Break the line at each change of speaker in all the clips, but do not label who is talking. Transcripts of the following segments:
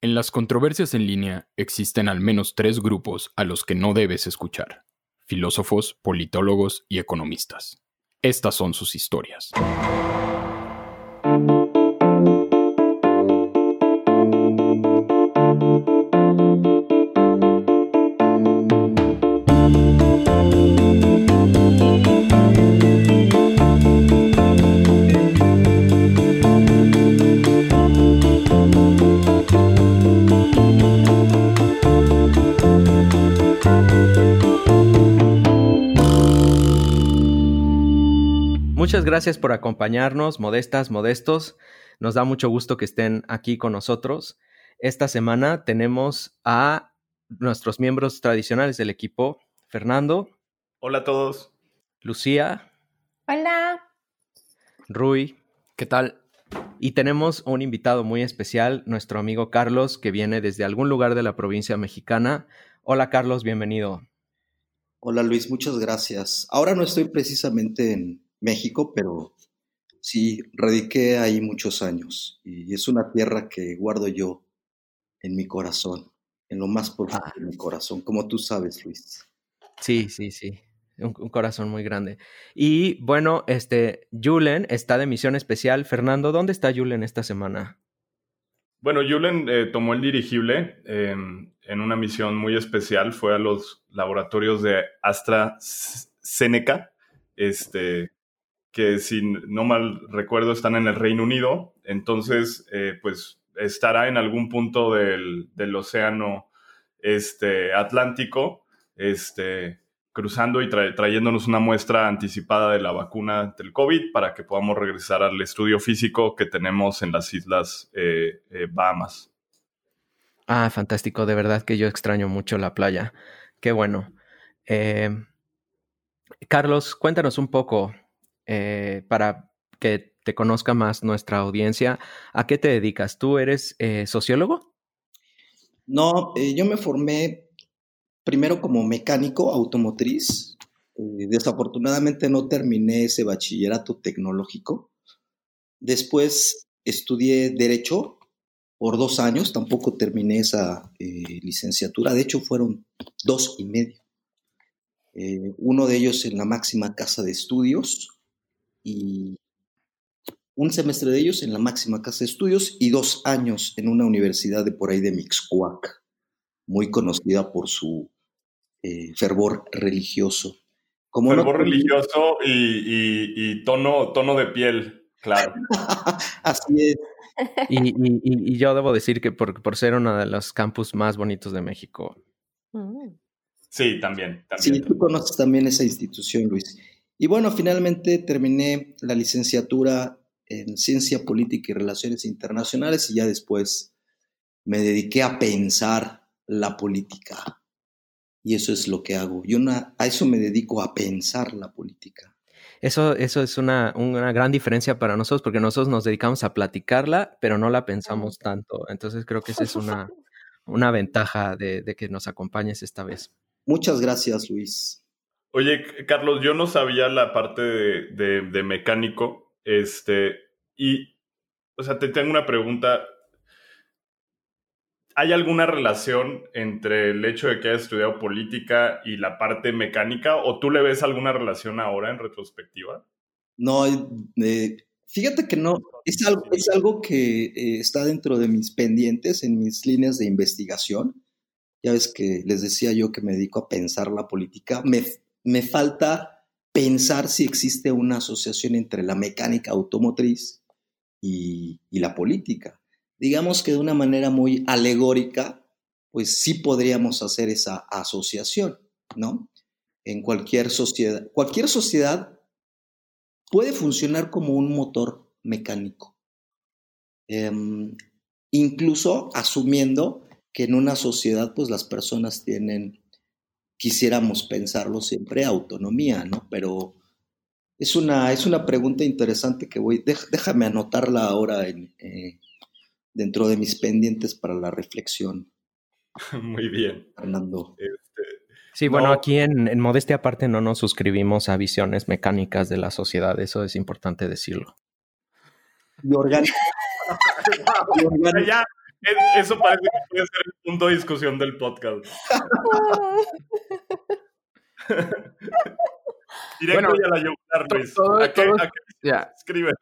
En las controversias en línea existen al menos tres grupos a los que no debes escuchar. Filósofos, politólogos y economistas. Estas son sus historias.
Gracias por acompañarnos, modestas, modestos. Nos da mucho gusto que estén aquí con nosotros. Esta semana tenemos a nuestros miembros tradicionales del equipo, Fernando.
Hola a todos.
Lucía.
Hola.
Rui.
¿Qué tal?
Y tenemos un invitado muy especial, nuestro amigo Carlos, que viene desde algún lugar de la provincia mexicana. Hola Carlos, bienvenido.
Hola Luis, muchas gracias. Ahora no estoy precisamente en, México, pero sí, radiqué ahí muchos años y es una tierra que guardo yo en mi corazón, en lo más profundo ah. de mi corazón, como tú sabes, Luis.
Sí, sí, sí. Un, corazón muy grande. Y bueno, este, Julen está de misión especial. Fernando, ¿dónde está Julen esta semana?
Bueno, Julen eh, tomó el dirigible em, en una misión muy especial. Fue a los laboratorios de AstraZeneca, este, que si no mal recuerdo están en el Reino Unido, entonces eh, pues estará en algún punto del, océano este, Atlántico, este, cruzando y trayéndonos una muestra anticipada de la vacuna del COVID para que podamos regresar al estudio físico que tenemos en las islas eh, eh, Bahamas.
Ah, fantástico, de verdad que yo extraño mucho la playa. Qué bueno. Carlos, cuéntanos un poco eh, para que te conozca más nuestra audiencia, ¿a qué te dedicas? ¿Tú eres eh, sociólogo?
No, eh, yo me formé primero como mecánico automotriz. desafortunadamente no terminé ese bachillerato tecnológico. Después estudié derecho por dos años, tampoco terminé esa licenciatura, de hecho fueron dos y medio. uno de ellos en la máxima casa de estudios, y un semestre de ellos en la máxima casa de estudios y dos años en una universidad de por ahí de Mixcoac, muy conocida por su eh, fervor religioso.
Como fervor religioso y, tono, tono de piel, claro.
Así es.
Y, yo debo decir que por, por, ser uno de los campus más bonitos de México.
Mm. Sí, también,
también. Sí, tú conoces también esa institución, Luis. Y bueno, finalmente terminé la licenciatura en Ciencia Política y Relaciones Internacionales y ya después me dediqué a pensar la política. Y eso es lo que hago. Yo a eso me dedico a pensar la política.
Eso, eso es una, una, gran diferencia para nosotros porque nosotros nos dedicamos a platicarla, pero no la pensamos tanto. Entonces creo que esa es una, una ventaja de, de que nos acompañes esta vez.
Muchas gracias, Luis.
Oye, Carlos, yo no sabía la parte de, mecánico. Este, y, o sea, te tengo una pregunta. ¿Hay alguna relación entre el hecho de que hayas estudiado política y la parte mecánica? ¿O tú le ves alguna relación ahora en retrospectiva?
No, eh, fíjate que no. Es algo, es algo que eh, está dentro de mis pendientes, en mis líneas de investigación. Ya ves que les decía yo que me dedico a pensar la política. Me, me falta pensar si existe una asociación entre la mecánica automotriz y, la política. Digamos que de una manera muy alegórica, pues sí podríamos hacer esa asociación, ¿no? En cualquier sociedad, cualquier sociedad puede funcionar como un motor mecánico, em, incluso asumiendo que en una sociedad pues las personas tienen quisiéramos pensarlo siempre autonomía, ¿no? Pero es una, es una pregunta interesante que voy, déjame anotarla ahora en, eh, dentro de mis pendientes para la reflexión.
Muy bien.
Fernando.
Este, sí, bueno, aquí en, en, Modestia Aparte no nos suscribimos a visiones mecánicas de la sociedad, eso es importante decirlo.
Y orgánico.
Eso parece que puede ser el punto de discusión del podcast. Directo y a la yugular, Luis.
Todo,
¿A qué,
todo-
a qué
ya.
escribe?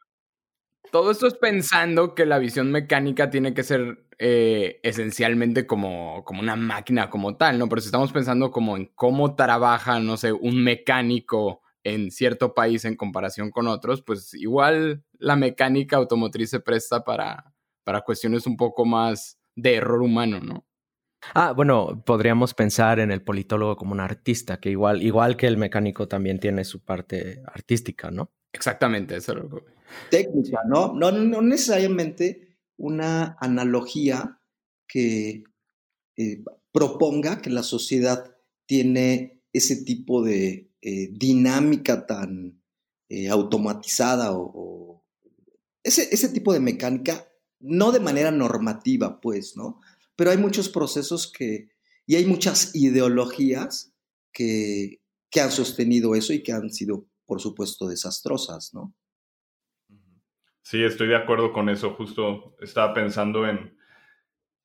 Todo esto es pensando que la visión mecánica tiene que ser eh, esencialmente como, como una máquina como tal, ¿no? Pero si estamos pensando como en cómo trabaja, no sé, un mecánico en cierto país en comparación con otros, pues igual la mecánica automotriz se presta para, para cuestiones un poco más de error humano, ¿no?
Ah, bueno, podríamos pensar en el politólogo como un artista, que igual, igual que el mecánico también tiene su parte artística, ¿no?
Exactamente, eso es lo que...
técnica, ¿no? No, no necesariamente una analogía que eh, proponga que la sociedad tiene ese tipo de eh, dinámica tan eh, automatizada o, o ese, ese, tipo de mecánica, no de manera normativa, pues, ¿no? Pero hay muchos procesos que, y hay muchas ideologías que, que han sostenido eso y que han sido, por supuesto, desastrosas, ¿no?
Sí, estoy de acuerdo con eso. Justo estaba pensando en,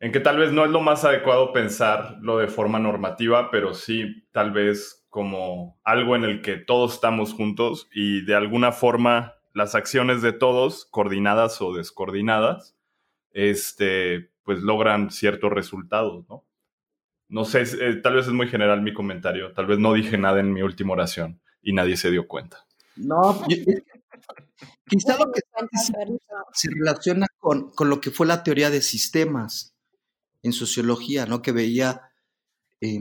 en que tal vez no es lo más adecuado pensarlo de forma normativa, pero sí tal vez como algo en el que todos estamos juntos y de alguna forma las acciones de todos, coordinadas o descoordinadas, este, pues logran ciertos resultados, ¿no? No sé, eh, tal vez es muy general mi comentario, tal vez no dije nada en mi última oración y nadie se dio cuenta.
No, yo, quizá lo que se relaciona con, con, lo que fue la teoría de sistemas en sociología, ¿no? Que veía, eh,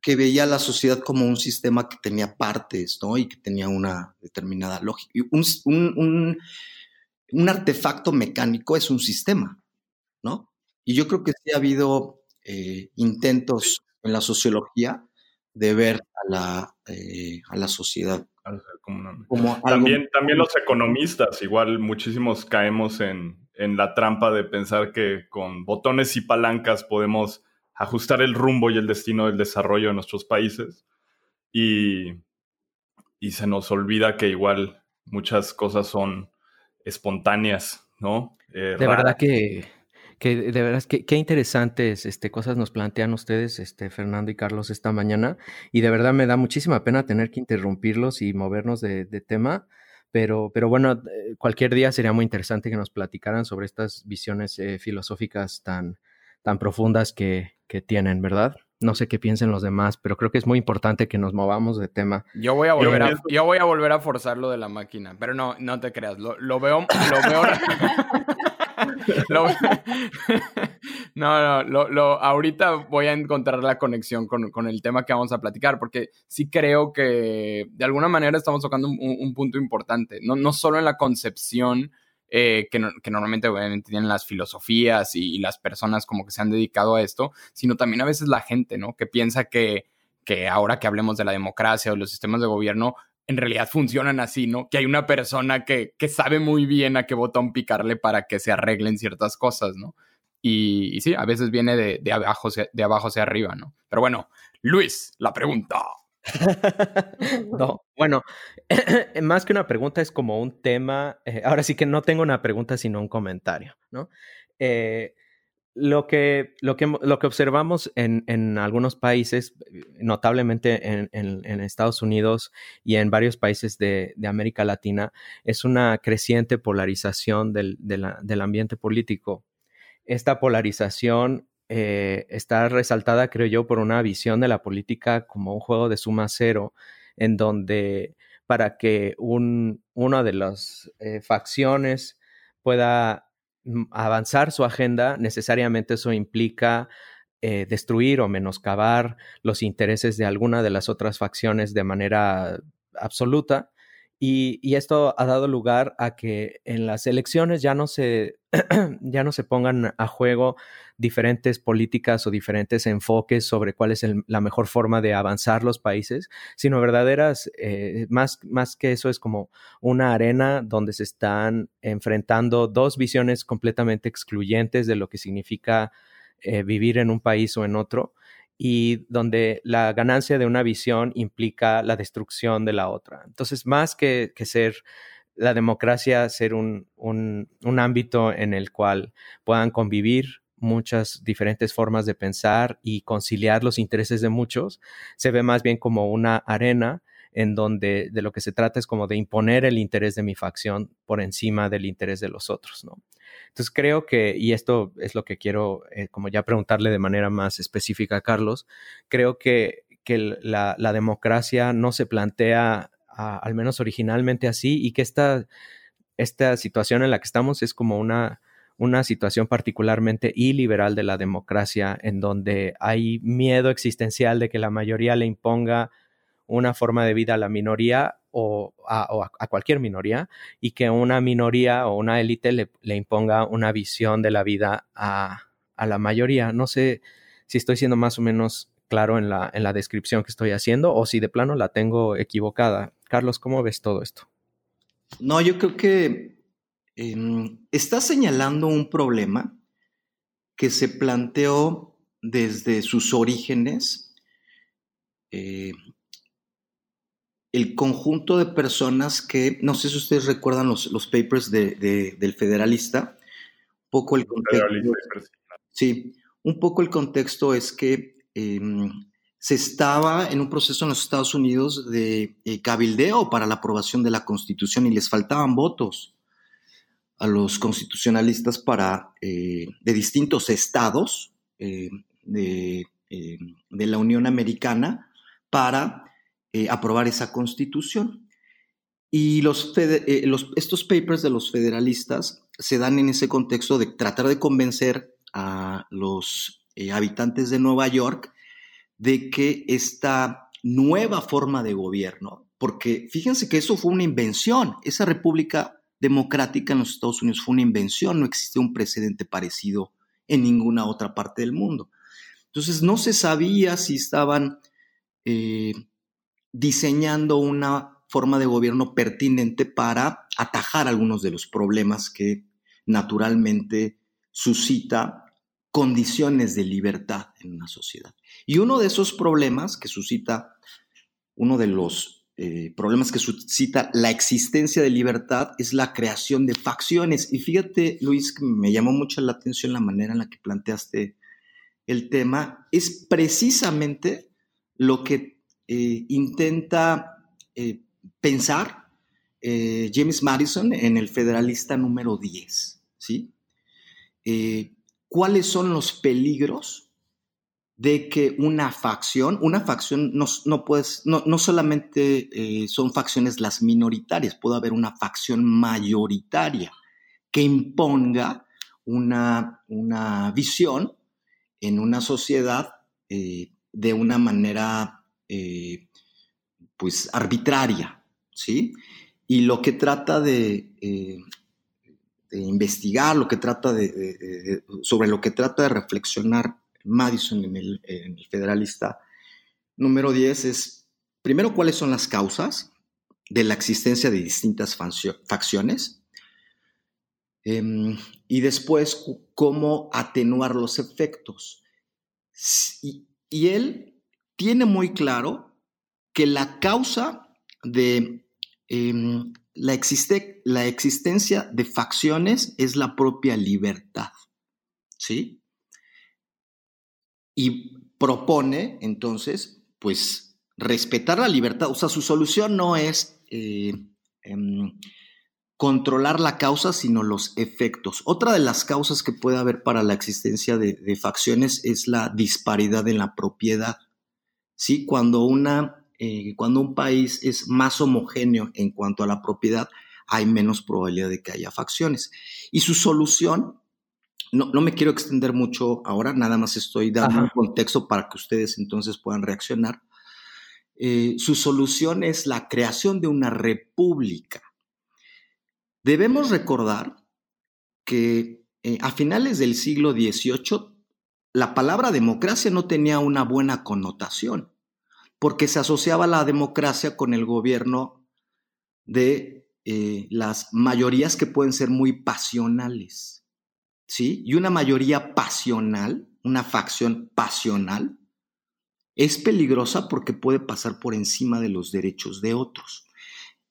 que veía la sociedad como un sistema que tenía partes, ¿no? Y que tenía una determinada lógica. Un, un, un, un, artefacto mecánico es un sistema, ¿no? Y yo creo que sí ha habido eh, intentos en la sociología de ver a la, eh, a la sociedad
como, como también, también los economistas, igual muchísimos caemos en, en, la trampa de pensar que con botones y palancas podemos ajustar el rumbo y el destino del desarrollo de nuestros países. Y, y se nos olvida que igual muchas cosas son espontáneas, ¿no?
Eh, de verdad que, que de verdad que qué interesantes este, cosas nos plantean ustedes, este, Fernando y Carlos, esta mañana. Y de verdad me da muchísima pena tener que interrumpirlos y movernos de, de tema. Pero, pero bueno, cualquier día sería muy interesante que nos platicaran sobre estas visiones eh, filosóficas tan, tan profundas que, que tienen, ¿verdad? No sé qué piensen los demás, pero creo que es muy importante que nos movamos de tema.
Yo voy a volver, a, yo voy a, volver a forzar lo de la máquina, pero no, no te creas, lo, lo veo, lo veo. no, no, lo, lo, ahorita voy a encontrar la conexión con, con, el tema que vamos a platicar, porque sí creo que de alguna manera estamos tocando un, un punto importante, no, no solo en la concepción eh, que, que, normalmente obviamente tienen las filosofías y, y, las personas como que se han dedicado a esto, sino también a veces la gente, ¿no? Que piensa que, que ahora que hablemos de la democracia o los sistemas de gobierno, en realidad funcionan así, ¿no? Que hay una persona que, que sabe muy bien a qué botón picarle para que se arreglen ciertas cosas, ¿no? Y, sí, a veces viene de, de, abajo, de abajo hacia arriba, ¿no? Pero bueno, Luis, la pregunta.
no, bueno, más que una pregunta es como un tema. Eh, ahora sí que no tengo una pregunta, sino un comentario, ¿no? Eh, lo, que, lo, que, lo que observamos en, en algunos países, notablemente en, en, Estados Unidos y en varios países de, de América Latina, es una creciente polarización del, del ambiente político. Esta polarización eh, está resaltada, creo yo, por una visión de la política como un juego de suma cero, en donde para que un, una de las eh, facciones pueda avanzar su agenda, necesariamente eso implica eh, destruir o menoscabar los intereses de alguna de las otras facciones de manera absoluta. Y, y, esto ha dado lugar a que en las elecciones ya no se, ya no se pongan a juego diferentes políticas o diferentes enfoques sobre cuál es el, la mejor forma de avanzar los países, sino verdaderas, eh, más, más que eso es como una arena donde se están enfrentando dos visiones completamente excluyentes de lo que significa eh, vivir en un país o en otro y donde la ganancia de una visión implica la destrucción de la otra. Entonces, más que, que ser la democracia, ser un, un, un, ámbito en el cual puedan convivir muchas diferentes formas de pensar y conciliar los intereses de muchos, se ve más bien como una arena en donde de lo que se trata es como de imponer el interés de mi facción por encima del interés de los otros, ¿no? Entonces creo que, y esto es lo que quiero eh, como ya preguntarle de manera más específica a Carlos, creo que, que la, democracia no se plantea al menos originalmente así y que esta, esta situación en la que estamos es como una, una situación particularmente iliberal de la democracia en donde hay miedo existencial de que la mayoría le imponga una forma de vida a la minoría o a, cualquier minoría y que una minoría o una élite le, imponga una visión de la vida a, la mayoría. No sé si estoy siendo más o menos claro en la, descripción que estoy haciendo o si de plano la tengo equivocada. Carlos, ¿cómo ves todo esto?
No, yo creo que em, está señalando un problema que se planteó desde sus orígenes eh, el conjunto de personas que, no sé si ustedes recuerdan los, los papers de, del federalista, un poco el contexto. Sí, un poco el contexto es que em, se estaba en un proceso en los Estados Unidos de eh, cabildeo para la aprobación de la Constitución y les faltaban votos a los constitucionalistas para, eh, de distintos estados eh, de, de la Unión Americana para eh, aprobar esa constitución. Y los, eh, estos papers de los federalistas se dan en ese contexto de tratar de convencer a los eh, habitantes de Nueva York de que esta nueva forma de gobierno, porque fíjense que eso fue una invención, esa república democrática en los Estados Unidos fue una invención, no existe un precedente parecido en ninguna otra parte del mundo. Entonces no se sabía si estaban diseñando una forma de gobierno pertinente para atajar algunos de los problemas que naturalmente suscita condiciones de libertad en una sociedad. Y uno de esos problemas que suscita, uno de los eh, problemas que suscita la existencia de libertad es la creación de facciones. Y fíjate, Luis, que me llamó mucho la atención la manera en la que planteaste el tema, es precisamente lo que eh, intenta eh, pensar eh, James Madison en el Federalista número 10, ¿sí? ¿Cuáles son los peligros de que una facción, una facción no, no, no, solamente son facciones las minoritarias, puede haber una facción mayoritaria que imponga una, una visión en una sociedad de una manera eh, pues arbitraria, ¿sí? Y lo que trata de, eh, investigar, lo que trata de, sobre lo que trata de reflexionar Madison en el, Federalista número 10 es, primero, cuáles son las causas de la existencia de distintas facciones, em, y después cómo atenuar los efectos. y él tiene muy claro que la causa de em, la, la existencia de facciones es la propia libertad. ¿Sí? Y propone entonces, pues, respetar la libertad. O sea, su solución no es eh, em, controlar la causa, sino los efectos. Otra de las causas que puede haber para la existencia de facciones es la disparidad en la propiedad. ¿Sí? Cuando, una, eh, cuando un país es más homogéneo en cuanto a la propiedad, hay menos probabilidad de que haya facciones. Y su solución, no, me quiero extender mucho ahora, nada más estoy dando un contexto para que ustedes entonces puedan reaccionar. Eh, su solución es la creación de una república. Debemos recordar que eh, a finales del siglo XVIII la palabra democracia no tenía una buena connotación, porque se asociaba la democracia con el gobierno de eh, las mayorías que pueden ser muy pasionales. ¿Sí? Y una mayoría pasional, una facción pasional, es peligrosa porque puede pasar por encima de los derechos de otros.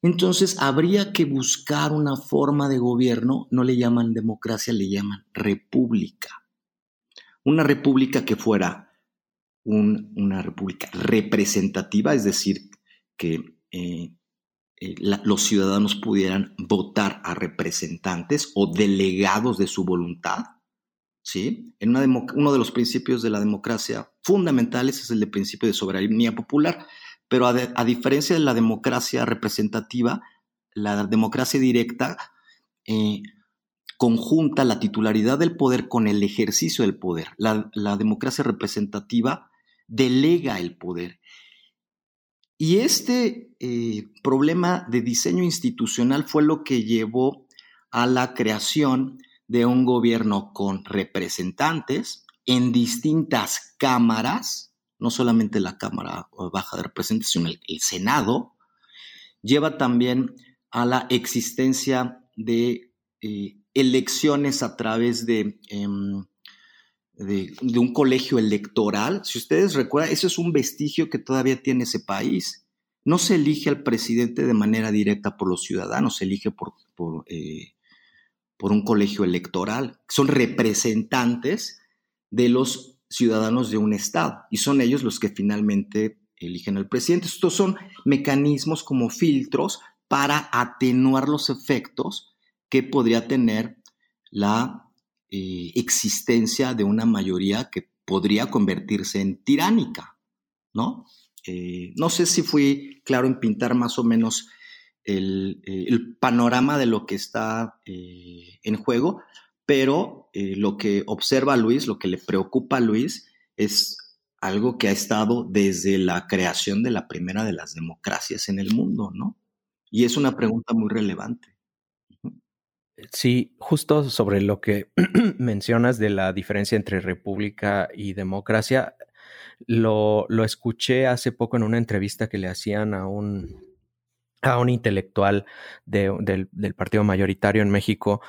Entonces habría que buscar una forma de gobierno, no le llaman democracia, le llaman república. una república que fuera una república representativa, es decir, que eh, eh, los ciudadanos pudieran votar a representantes o delegados de su voluntad. ¿sí? En uno de los principios de la democracia fundamentales es el de principio de soberanía popular, pero a, diferencia de la democracia representativa, la democracia directa eh, conjunta la titularidad del poder con el ejercicio del poder. La democracia representativa delega el poder. Y este eh, problema de diseño institucional fue lo que llevó a la creación de un gobierno con representantes en distintas cámaras, no solamente la Cámara Baja de Representantes, sino el, Senado, lleva también a la existencia de eh, elecciones a través de em, de, un colegio electoral. Si ustedes recuerdan, eso es un vestigio que todavía tiene ese país. No se elige al presidente de manera directa por los ciudadanos, se elige por, eh, por un colegio electoral. Son representantes de los ciudadanos de un estado y son ellos los que finalmente eligen al presidente. Estos son mecanismos como filtros para atenuar los efectos que podría tener la eh, existencia de una mayoría que podría convertirse en tiránica, ¿no? Eh, no sé si fui claro en pintar más o menos el, eh, panorama de lo que está en juego, pero lo que observa Luis, lo que le preocupa a Luis es algo que ha estado desde la creación de la primera de las democracias en el mundo, ¿no? Y es una pregunta muy relevante.
Sí, justo sobre lo que mencionas de la diferencia entre república y democracia, lo, escuché hace poco en una entrevista que le hacían a un, a un intelectual del, partido mayoritario en México,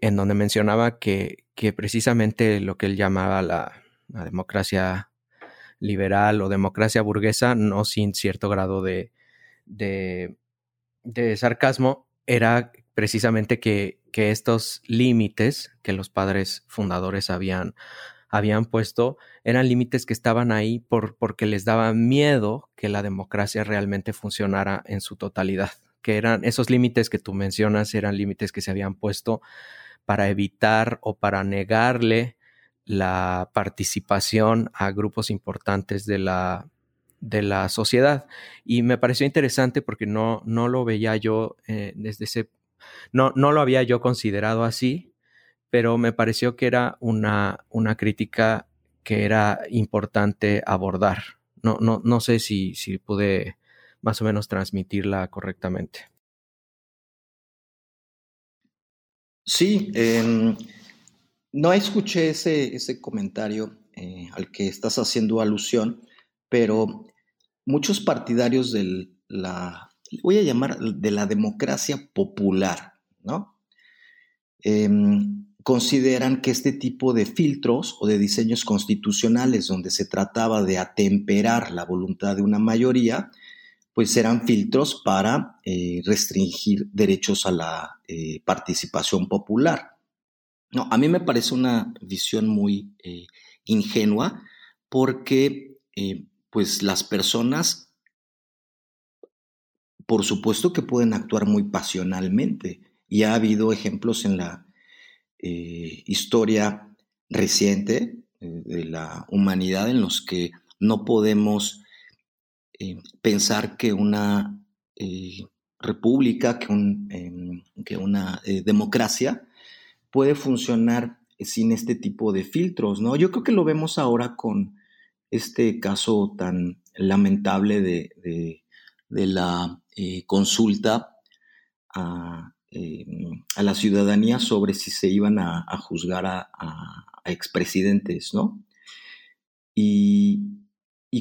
en donde mencionaba que, que, precisamente lo que él llamaba la, democracia liberal o democracia burguesa, no sin cierto grado de, de, de sarcasmo, era precisamente que, estos límites que los padres fundadores habían, habían puesto eran límites que estaban ahí por, porque les daba miedo que la democracia realmente funcionara en su totalidad, que eran esos límites que tú mencionas, eran límites que se habían puesto para evitar o para negarle la participación a grupos importantes de la, de la sociedad. Y me pareció interesante porque no, no lo veía yo eh, desde ese no, lo había yo considerado así, pero me pareció que era una, una crítica que era importante abordar. No, no, no sé si, si pude más o menos transmitirla correctamente.
Sí, em, no escuché ese, ese comentario eh, al que estás haciendo alusión, pero muchos partidarios de la voy a llamar de la democracia popular, ¿no? Em, consideran que este tipo de filtros o de diseños constitucionales donde se trataba de atemperar la voluntad de una mayoría, pues eran filtros para eh, restringir derechos a la eh, participación popular. No, a mí me parece una visión muy eh, ingenua porque pues las personas por supuesto que pueden actuar muy pasionalmente y ha habido ejemplos en la eh, historia reciente eh, de la humanidad en los que no podemos eh, pensar que una república, que, em, que una democracia puede funcionar sin este tipo de filtros, ¿no? Yo creo que lo vemos ahora con este caso tan lamentable de de la eh, consulta eh, a, la ciudadanía sobre si se iban a, juzgar a, expresidentes, ¿no? Y,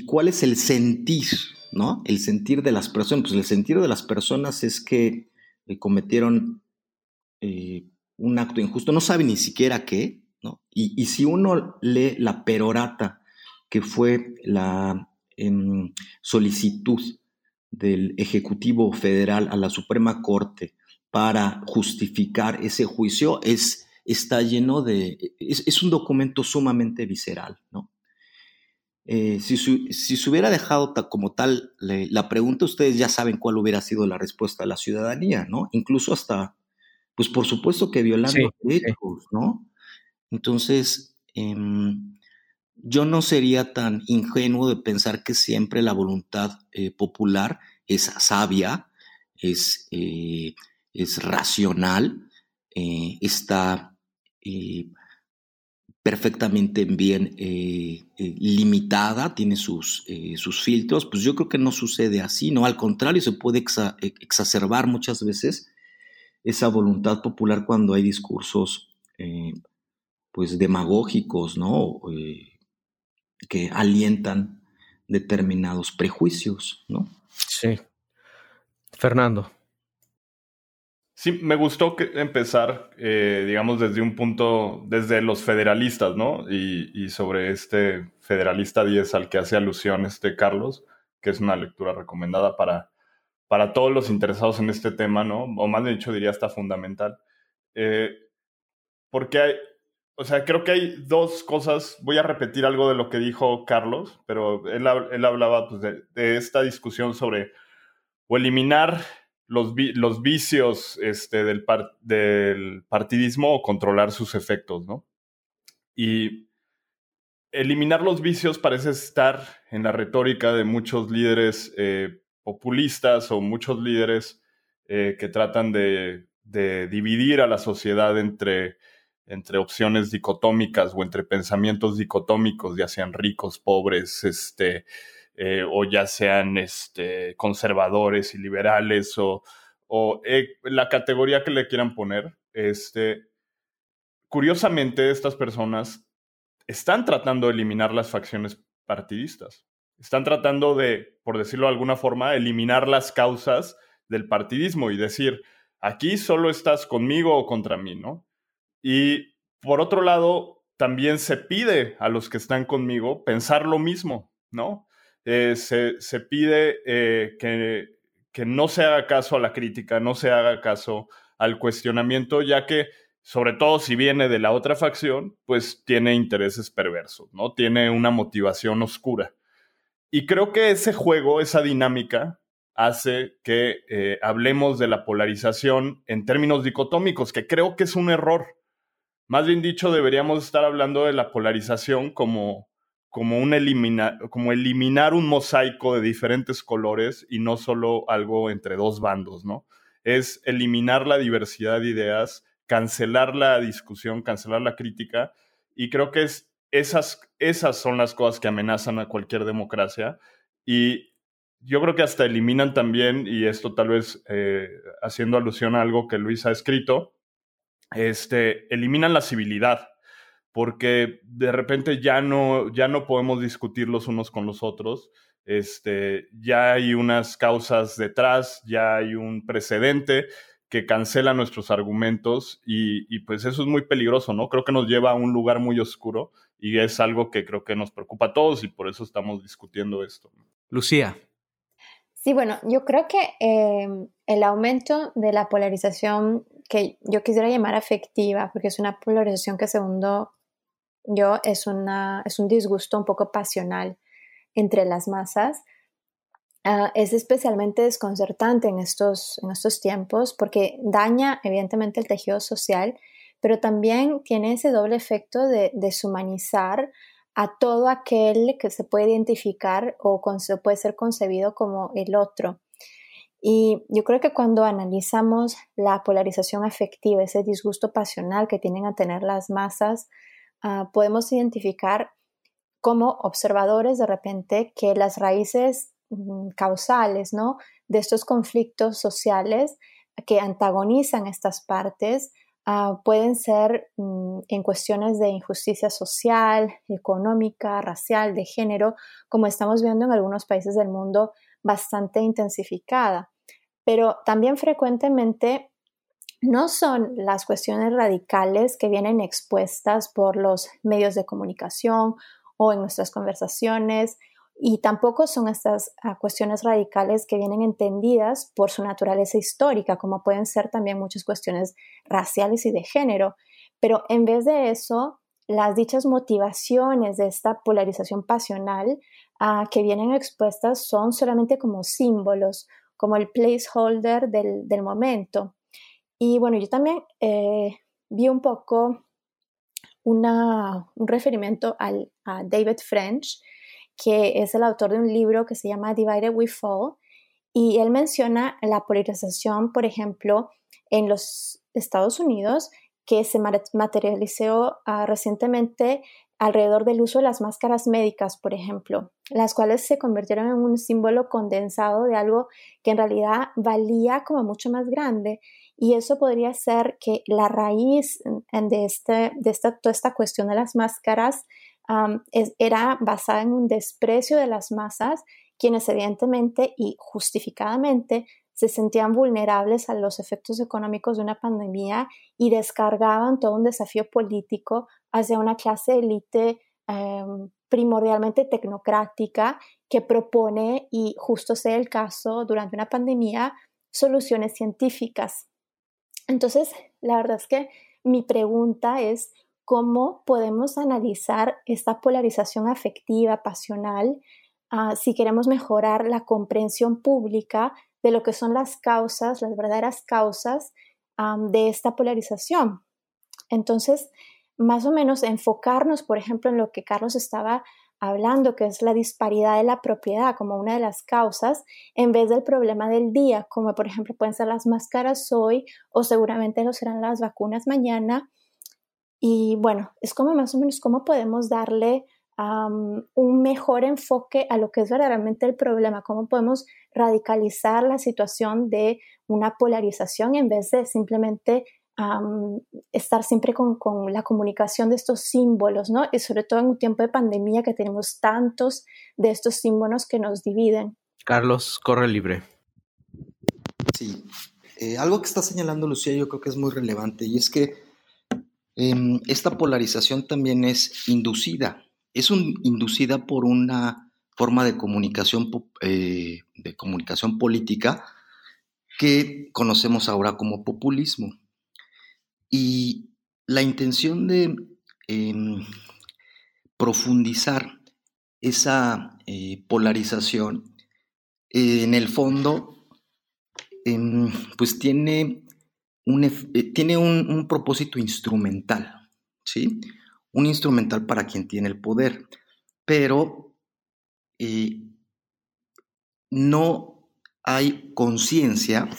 cuál es el sentir, ¿no? El sentir de las personas. Pues el sentir de las personas es que eh, cometieron un acto injusto, no sabe ni siquiera qué, ¿no? Y, si uno lee la perorata, que fue la em, solicitud del Ejecutivo Federal a la Suprema Corte para justificar ese juicio es está lleno de, es, un documento sumamente visceral, ¿no? Eh, si, se hubiera dejado como tal la pregunta, ustedes ya saben cuál hubiera sido la respuesta de la ciudadanía, ¿no? Incluso hasta, pues por supuesto que violando derechos, ¿no? Entonces, em, yo no sería tan ingenuo de pensar que siempre la voluntad eh, popular es sabia, es, eh, es racional, está perfectamente bien eh, eh, limitada, tiene sus, eh, sus, filtros, pues yo creo que no sucede así, ¿no? Al contrario, se puede exacerbar muchas veces esa voluntad popular cuando hay discursos, pues, demagógicos, ¿no? Que alientan determinados prejuicios, ¿no?
Sí. Fernando.
Sí, me gustó que empezar, eh, digamos, desde un punto, desde los federalistas, ¿no? Y, sobre este federalista 10 al que hace alusión este Carlos, que es una lectura recomendada para, para todos los interesados en este tema, ¿no? O más de dicho, diría hasta fundamental. Eh, porque hay, o sea, creo que hay dos cosas, voy a repetir algo de lo que dijo Carlos, pero él, él hablaba pues, de, de esta discusión sobre o eliminar los, vicios este, del, del partidismo o controlar sus efectos, ¿no? Y eliminar los vicios parece estar en la retórica de muchos líderes eh, populistas o muchos líderes eh, que tratan de, dividir a la sociedad entre, entre opciones dicotómicas o entre pensamientos dicotómicos, ya sean ricos, pobres, este, eh, o ya sean este, conservadores y liberales o, eh, la categoría que le quieran poner. Este, curiosamente, estas personas están tratando de eliminar las facciones partidistas. Están tratando de, por decirlo de alguna forma, eliminar las causas del partidismo y decir, aquí solo estás conmigo o contra mí, ¿no? Y por otro lado, también se pide a los que están conmigo pensar lo mismo, ¿no? Eh, se, pide eh, que, que, no se haga caso a la crítica, no se haga caso al cuestionamiento, ya que, sobre todo si viene de la otra facción, pues tiene intereses perversos, ¿no? Tiene una motivación oscura. Y creo que ese juego, esa dinámica, hace que eh, hablemos de la polarización en términos dicotómicos, que creo que es un error. Más bien dicho, deberíamos estar hablando de la polarización como como, un eliminar, como eliminar un mosaico de diferentes colores y no solo algo entre dos bandos, ¿no? Es eliminar la diversidad de ideas, cancelar la discusión, cancelar la crítica y creo que es, esas, esas son las cosas que amenazan a cualquier democracia y yo creo que hasta eliminan también, y esto tal vez eh, haciendo alusión a algo que Luis ha escrito, este, eliminan la civilidad porque de repente ya no, ya no podemos discutir los unos con los otros. Este, ya hay unas causas detrás, ya hay un precedente que cancela nuestros argumentos y, pues eso es muy peligroso, ¿no? Creo que nos lleva a un lugar muy oscuro y es algo que creo que nos preocupa a todos y por eso estamos discutiendo esto.
Lucía.
Sí, bueno, yo creo que em, el aumento de la polarización que yo quisiera llamar afectiva, porque es una polarización que segundo yo es, una, es un disgusto un poco pasional entre las masas. Ah, es especialmente desconcertante en estos, en estos tiempos porque daña evidentemente el tejido social, pero también tiene ese doble efecto de deshumanizar a todo aquel que se puede identificar o puede ser concebido como el otro. Y yo creo que cuando analizamos la polarización afectiva, ese disgusto pasional que tienen a tener las masas, Ah, podemos identificar como observadores de repente que las raíces mm, causales ¿no? de estos conflictos sociales que antagonizan estas partes ah, pueden ser mm, en cuestiones de injusticia social, económica, racial, de género, como estamos viendo en algunos países del mundo bastante intensificada. Pero también frecuentemente no son las cuestiones radicales que vienen expuestas por los medios de comunicación o en nuestras conversaciones y tampoco son estas ah, cuestiones radicales que vienen entendidas por su naturaleza histórica, como pueden ser también muchas cuestiones raciales y de género. Pero en vez de eso, las dichas motivaciones de esta polarización pasional ah, que vienen expuestas son solamente como símbolos, como el placeholder del, del momento. Y bueno, yo también eh, vi un poco una, un referimiento al, a David French, que es el autor de un libro que se llama Divided We Fall, y él menciona la polarización, por ejemplo, en los Estados Unidos, que se materializó uh, recientemente alrededor del uso de las máscaras médicas, por ejemplo, las cuales se convirtieron en un símbolo condensado de algo que en realidad valía como mucho más grande. Y eso podría ser que la raíz de, este, de esta, toda esta cuestión de las máscaras era basada en un desprecio de las masas, quienes evidentemente y justificadamente se sentían vulnerables a los efectos económicos de una pandemia y descargaban todo un desafío político hacia una clase élite em, primordialmente tecnocrática que propone, y justo sea el caso durante una pandemia, soluciones científicas. Entonces, la verdad es que mi pregunta es, ¿cómo podemos analizar esta polarización afectiva, pasional, ah, si queremos mejorar la comprensión pública de lo que son las causas, las verdaderas causas de esta polarización? Entonces, más o menos enfocarnos, por ejemplo, en lo que Carlos estaba hablando, que es la disparidad de la propiedad como una de las causas, en vez del problema del día, como por ejemplo pueden ser las máscaras hoy o seguramente lo serán las vacunas mañana. Y bueno, es como más o menos cómo podemos darle un mejor enfoque a lo que es verdaderamente el problema, cómo podemos radicalizar la situación de una polarización en vez de simplemente estar siempre con, la comunicación de estos símbolos, ¿no? Y sobre todo en un tiempo de pandemia que tenemos tantos de estos símbolos que nos dividen.
Carlos, corre libre.
Sí, eh, algo que está señalando Lucía yo creo que es muy relevante y es que em, esta polarización también es inducida, es inducida por una forma de comunicación, eh, de comunicación política que conocemos ahora como populismo. Y la intención de em, profundizar esa eh, polarización, en el fondo, em, pues tiene, un, eh, tiene un, propósito instrumental, ¿sí? Un instrumental para quien tiene el poder, pero eh, no hay conciencia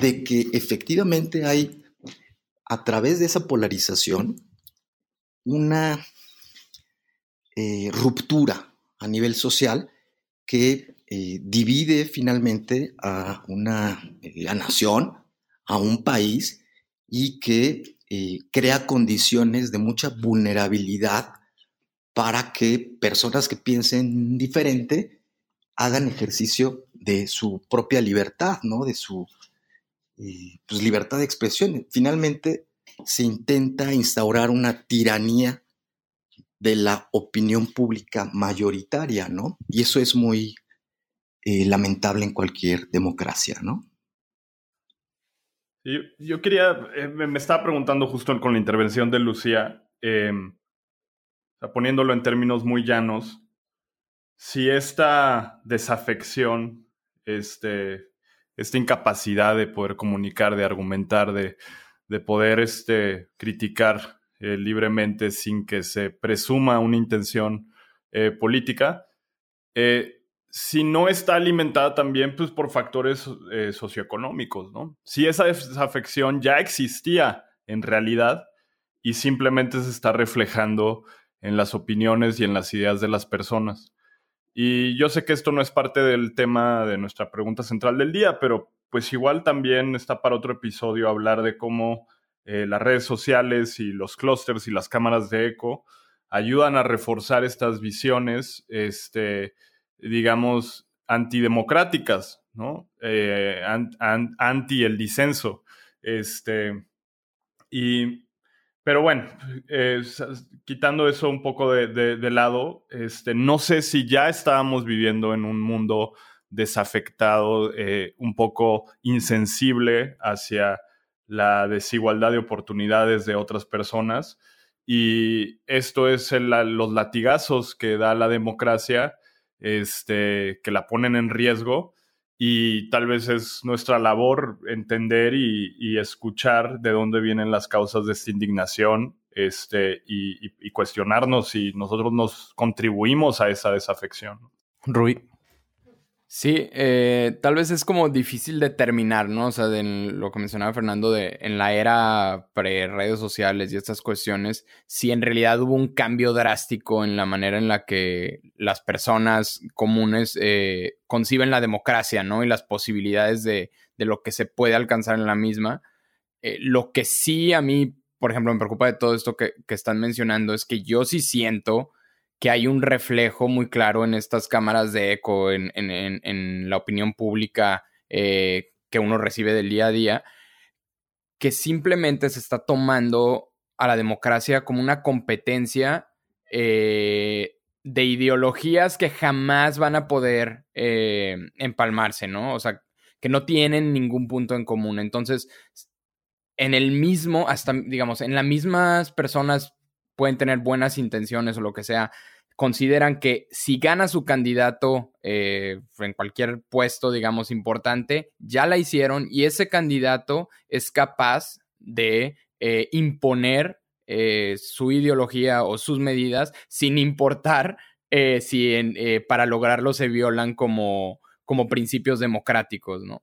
de que efectivamente hay a través de esa polarización una eh, ruptura a nivel social que eh, divide finalmente a una eh, nación, a un país y que crea condiciones de mucha vulnerabilidad para que personas que piensen diferente hagan ejercicio de su propia libertad, ¿no? De su pues, libertad de expresión. Finalmente se intenta instaurar una tiranía de la opinión pública mayoritaria, ¿no? Y eso es muy eh, lamentable en cualquier democracia, ¿no?
Yo, quería, eh, me estaba preguntando justo con la intervención de Lucía, em, poniéndolo en términos muy llanos, si esta desafección, este, esta incapacidad de poder comunicar, de argumentar, de, poder este, criticar eh, libremente sin que se presuma una intención eh, política, eh, si no está alimentada también pues, por factores socioeconómicos, ¿no? Si esa desafección ya existía en realidad y simplemente se está reflejando en las opiniones y en las ideas de las personas. Y yo sé que esto no es parte del tema de nuestra pregunta central del día, pero pues igual también está para otro episodio hablar de cómo eh, las redes sociales y los clústeres y las cámaras de eco ayudan a reforzar estas visiones, este, digamos, antidemocráticas, ¿no? Eh, anti el disenso. Este, y pero bueno, eh, quitando eso un poco de, lado, este, no sé si ya estábamos viviendo en un mundo desafectado, eh, un poco insensible hacia la desigualdad de oportunidades de otras personas. Y esto es los latigazos que da la democracia, este, que la ponen en riesgo. Y tal vez es nuestra labor entender y, escuchar de dónde vienen las causas de esta indignación este, y, cuestionarnos si nosotros nos contribuimos a esa desafección.
Rui.
Sí, eh, tal vez es como difícil determinar, ¿no? O sea, de lo que mencionaba Fernando, de en la era pre-redes sociales y estas cuestiones, si en realidad hubo un cambio drástico en la manera en la que las personas comunes eh, conciben la democracia, ¿no? Y las posibilidades de, de, lo que se puede alcanzar en la misma. Eh, lo que sí a mí, por ejemplo, me preocupa de todo esto que, que están mencionando es que yo sí siento que hay un reflejo muy claro en estas cámaras de eco, en, la opinión pública eh, que uno recibe del día a día, que simplemente se está tomando a la democracia como una competencia eh, de ideologías que jamás van a poder eh, empalmarse, ¿no? O sea, que no tienen ningún punto en común. Entonces, en el mismo, hasta, digamos, en las mismas personas pueden tener buenas intenciones o lo que sea, consideran que si gana su candidato eh, en cualquier puesto, digamos, importante, ya la hicieron y ese candidato es capaz de eh, imponer eh, su ideología o sus medidas sin importar si para lograrlo se violan como, como principios democráticos, ¿no?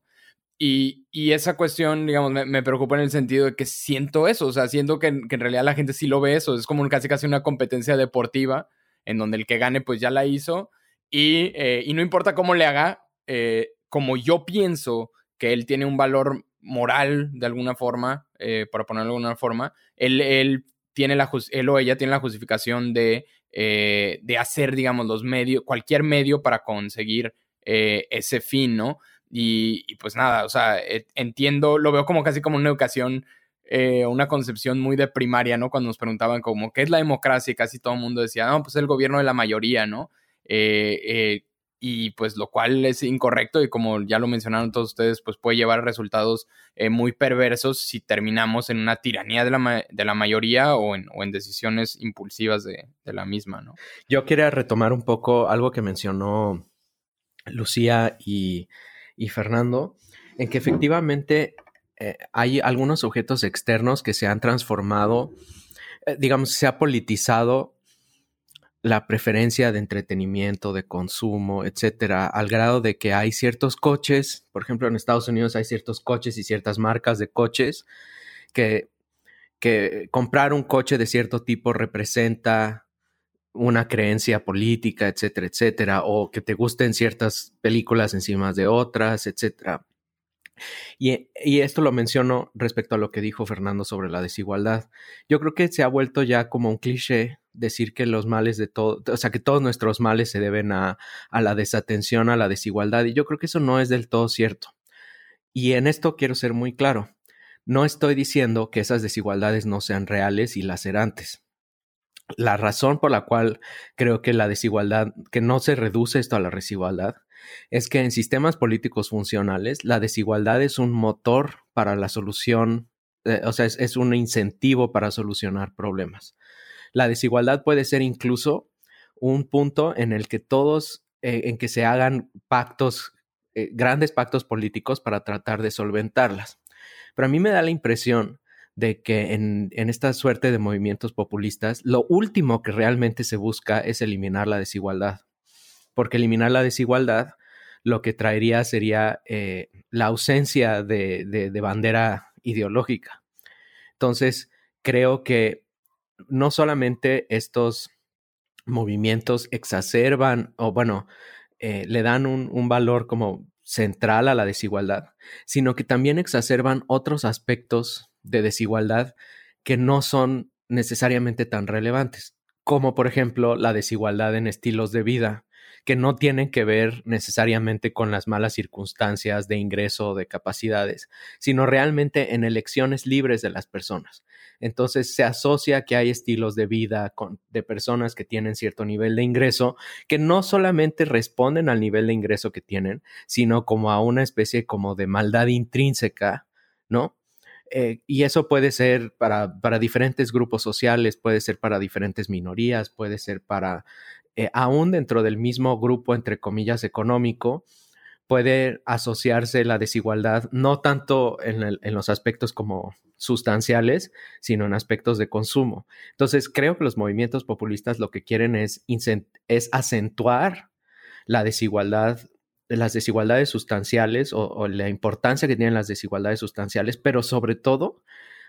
Y, esa cuestión, digamos, me, preocupa en el sentido de que siento eso, o sea, siento que, en realidad la gente sí lo ve eso, es como casi casi una competencia deportiva en donde el que gane pues ya la hizo y, eh, no importa cómo le haga, eh, como yo pienso que él tiene un valor moral de alguna forma, eh, para ponerlo de alguna forma, él, él, tiene la, él o ella tiene la justificación de, de hacer, digamos, los medios, cualquier medio para conseguir ese fin, ¿no? Y, pues nada, o sea, e, entiendo, lo veo como casi como una educación, eh, una concepción muy de primaria, ¿no? Cuando nos preguntaban como, ¿qué es la democracia? Y casi todo el mundo decía, no, pues el gobierno de la mayoría, ¿no? Eh, eh, y pues lo cual es incorrecto y como ya lo mencionaron todos ustedes, pues puede llevar a resultados muy perversos si terminamos en una tiranía de la, de la mayoría o en, o en, decisiones impulsivas de, de la misma, ¿no?
Yo quería retomar un poco algo que mencionó Lucía y y Fernando, en que efectivamente eh, hay algunos objetos externos que se han transformado, eh, digamos, se ha politizado la preferencia de entretenimiento, de consumo, etcétera, al grado de que hay ciertos coches, por ejemplo, en Estados Unidos hay ciertos coches y ciertas marcas de coches que, que comprar un coche de cierto tipo representa una creencia política, etcétera, etcétera, o que te gusten ciertas películas encima de otras, etcétera. Y, esto lo menciono respecto a lo que dijo Fernando sobre la desigualdad. Yo creo que se ha vuelto ya como un cliché decir que los males de todo, o sea, que todos nuestros males se deben a, a la desatención, a la desigualdad, y yo creo que eso no es del todo cierto. Y en esto quiero ser muy claro. No estoy diciendo que esas desigualdades no sean reales y lacerantes la razón por la cual creo que la desigualdad, que no se reduce esto a la desigualdad, es que en sistemas políticos funcionales la desigualdad es un motor para la solución, eh, o sea, es, un incentivo para solucionar problemas. La desigualdad puede ser incluso un punto en el que todos, eh, en que se hagan pactos, eh, grandes pactos políticos para tratar de solventarlas. Pero a mí me da la impresión de que en, esta suerte de movimientos populistas, lo último que realmente se busca es eliminar la desigualdad, porque eliminar la desigualdad lo que traería sería eh, la ausencia de, bandera ideológica. Entonces, creo que no solamente estos movimientos exacerban o, bueno, eh, le dan un, un valor como central a la desigualdad, sino que también exacerban otros aspectos de desigualdad que no son necesariamente tan relevantes, como por ejemplo la desigualdad en estilos de vida, que no tienen que ver necesariamente con las malas circunstancias de ingreso o de capacidades, sino realmente en elecciones libres de las personas. Entonces se asocia que hay estilos de vida de personas que tienen cierto nivel de ingreso que no solamente responden al nivel de ingreso que tienen, sino como a una especie como de maldad intrínseca, ¿no? Eh, y eso puede ser para, diferentes grupos sociales, puede ser para diferentes minorías, puede ser para, eh, aún dentro del mismo grupo, entre comillas, económico, puede asociarse la desigualdad no tanto en, los aspectos como sustanciales, sino en aspectos de consumo. Entonces, creo que los movimientos populistas lo que quieren es, es acentuar la desigualdad, las desigualdades sustanciales o, la importancia que tienen las desigualdades sustanciales, pero sobre todo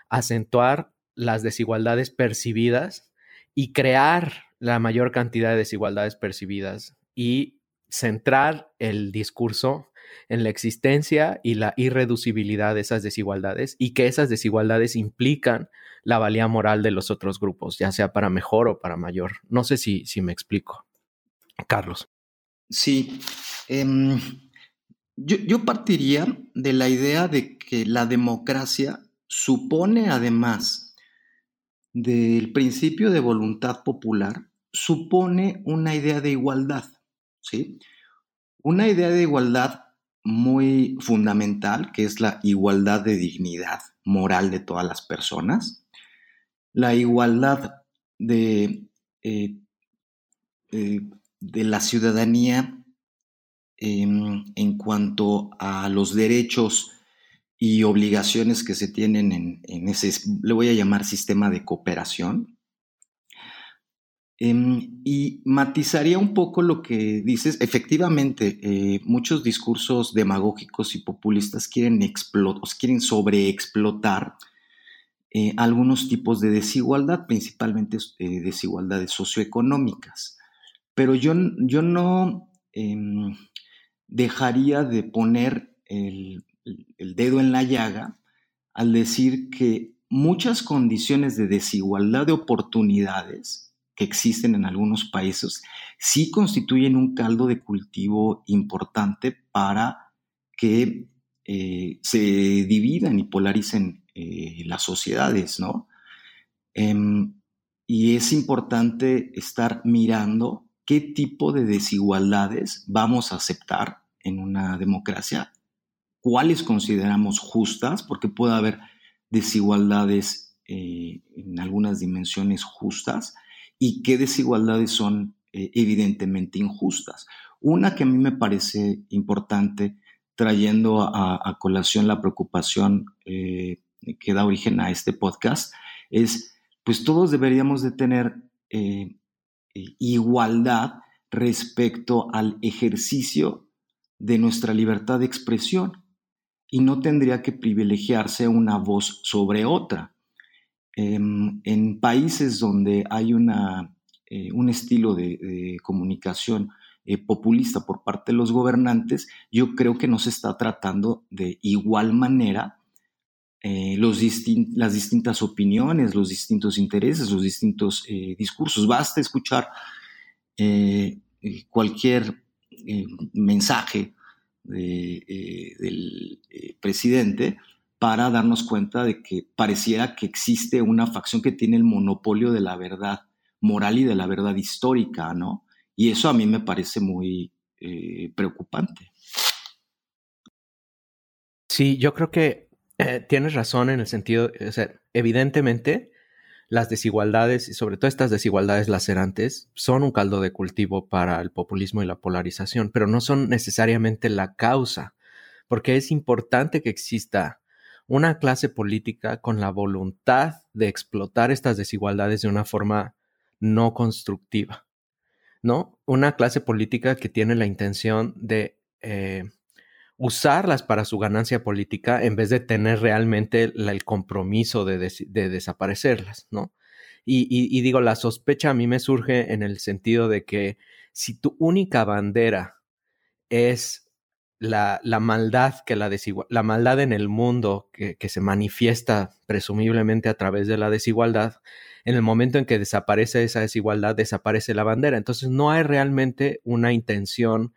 acentuar las desigualdades percibidas y crear la mayor cantidad de desigualdades percibidas y centrar el discurso en la existencia y la irreducibilidad de esas desigualdades y que esas desigualdades implican la valía moral de los otros grupos, ya sea para mejor o para mayor. No sé si, si me explico. Carlos.
Sí. Em, yo, yo partiría de la idea de que la democracia supone, además del principio de voluntad popular, supone una idea de igualdad. ¿sí? Una idea de igualdad muy fundamental, que es la igualdad de dignidad moral de todas las personas, la igualdad de, eh, eh, de la ciudadanía en cuanto a los derechos y obligaciones que se tienen en, en, ese, le voy a llamar sistema de cooperación, Em, y matizaría un poco lo que dices. Efectivamente, eh, muchos discursos demagógicos y populistas quieren, quieren sobreexplotar eh, algunos tipos de desigualdad, principalmente eh, desigualdades socioeconómicas. Pero yo, yo no em, dejaría de poner el dedo en la llaga al decir que muchas condiciones de desigualdad de oportunidades, que existen en algunos países, sí constituyen un caldo de cultivo importante para que eh, se dividan y polaricen eh, las sociedades, ¿no? Em, y es importante estar mirando qué tipo de desigualdades vamos a aceptar en una democracia, cuáles consideramos justas, porque puede haber desigualdades eh, en algunas dimensiones justas, y qué desigualdades son eh, evidentemente injustas. Una que a mí me parece importante, trayendo a, colación la preocupación eh, que da origen a este podcast, es, pues todos deberíamos de tener igualdad respecto al ejercicio de nuestra libertad de expresión y no tendría que privilegiarse una voz sobre otra. Em, en países donde hay una, eh, un estilo de, comunicación eh, populista por parte de los gobernantes, yo creo que no se está tratando de igual manera eh, las distintas opiniones, los distintos intereses, los distintos discursos. Basta escuchar cualquier mensaje del presidente para darnos cuenta de que pareciera que existe una facción que tiene el monopolio de la verdad moral y de la verdad histórica, ¿no? Y eso a mí me parece muy eh, preocupante.
Sí, yo creo que eh, tienes razón en el sentido, o sea, evidentemente las desigualdades y sobre todo estas desigualdades lacerantes son un caldo de cultivo para el populismo y la polarización, pero no son necesariamente la causa, porque es importante que exista una clase política con la voluntad de explotar estas desigualdades de una forma no constructiva, ¿no? Una clase política que tiene la intención de eh, usarlas para su ganancia política en vez de tener realmente el compromiso de, desaparecerlas, ¿no? y digo, la sospecha a mí me surge en el sentido de que si tu única bandera es la, maldad que la la maldad en el mundo que, se manifiesta presumiblemente a través de la desigualdad, en el momento en que desaparece esa desigualdad, desaparece la bandera. Entonces no hay realmente una intención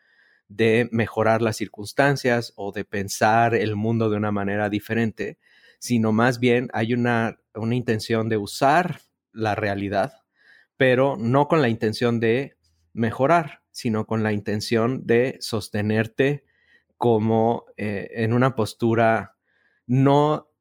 de mejorar las circunstancias o de pensar el mundo de una manera diferente, sino más bien hay una, una intención de usar la realidad, pero no con la intención de mejorar, sino con la intención de sostenerte como eh, en una postura no,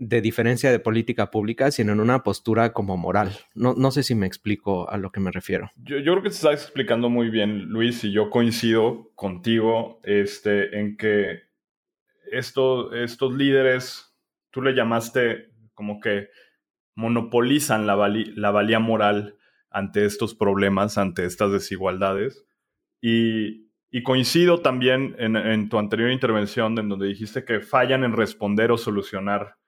de diferencia de política pública, sino en una postura como moral. No, no sé si me explico a lo que me refiero.
Yo, yo creo que te estás explicando muy bien, Luis, y yo coincido contigo este, en que esto, estos líderes, tú le llamaste como que monopolizan la, la valía moral ante estos problemas, ante estas desigualdades. Y, y coincido también en, en, tu anterior intervención en donde dijiste que fallan en responder o solucionar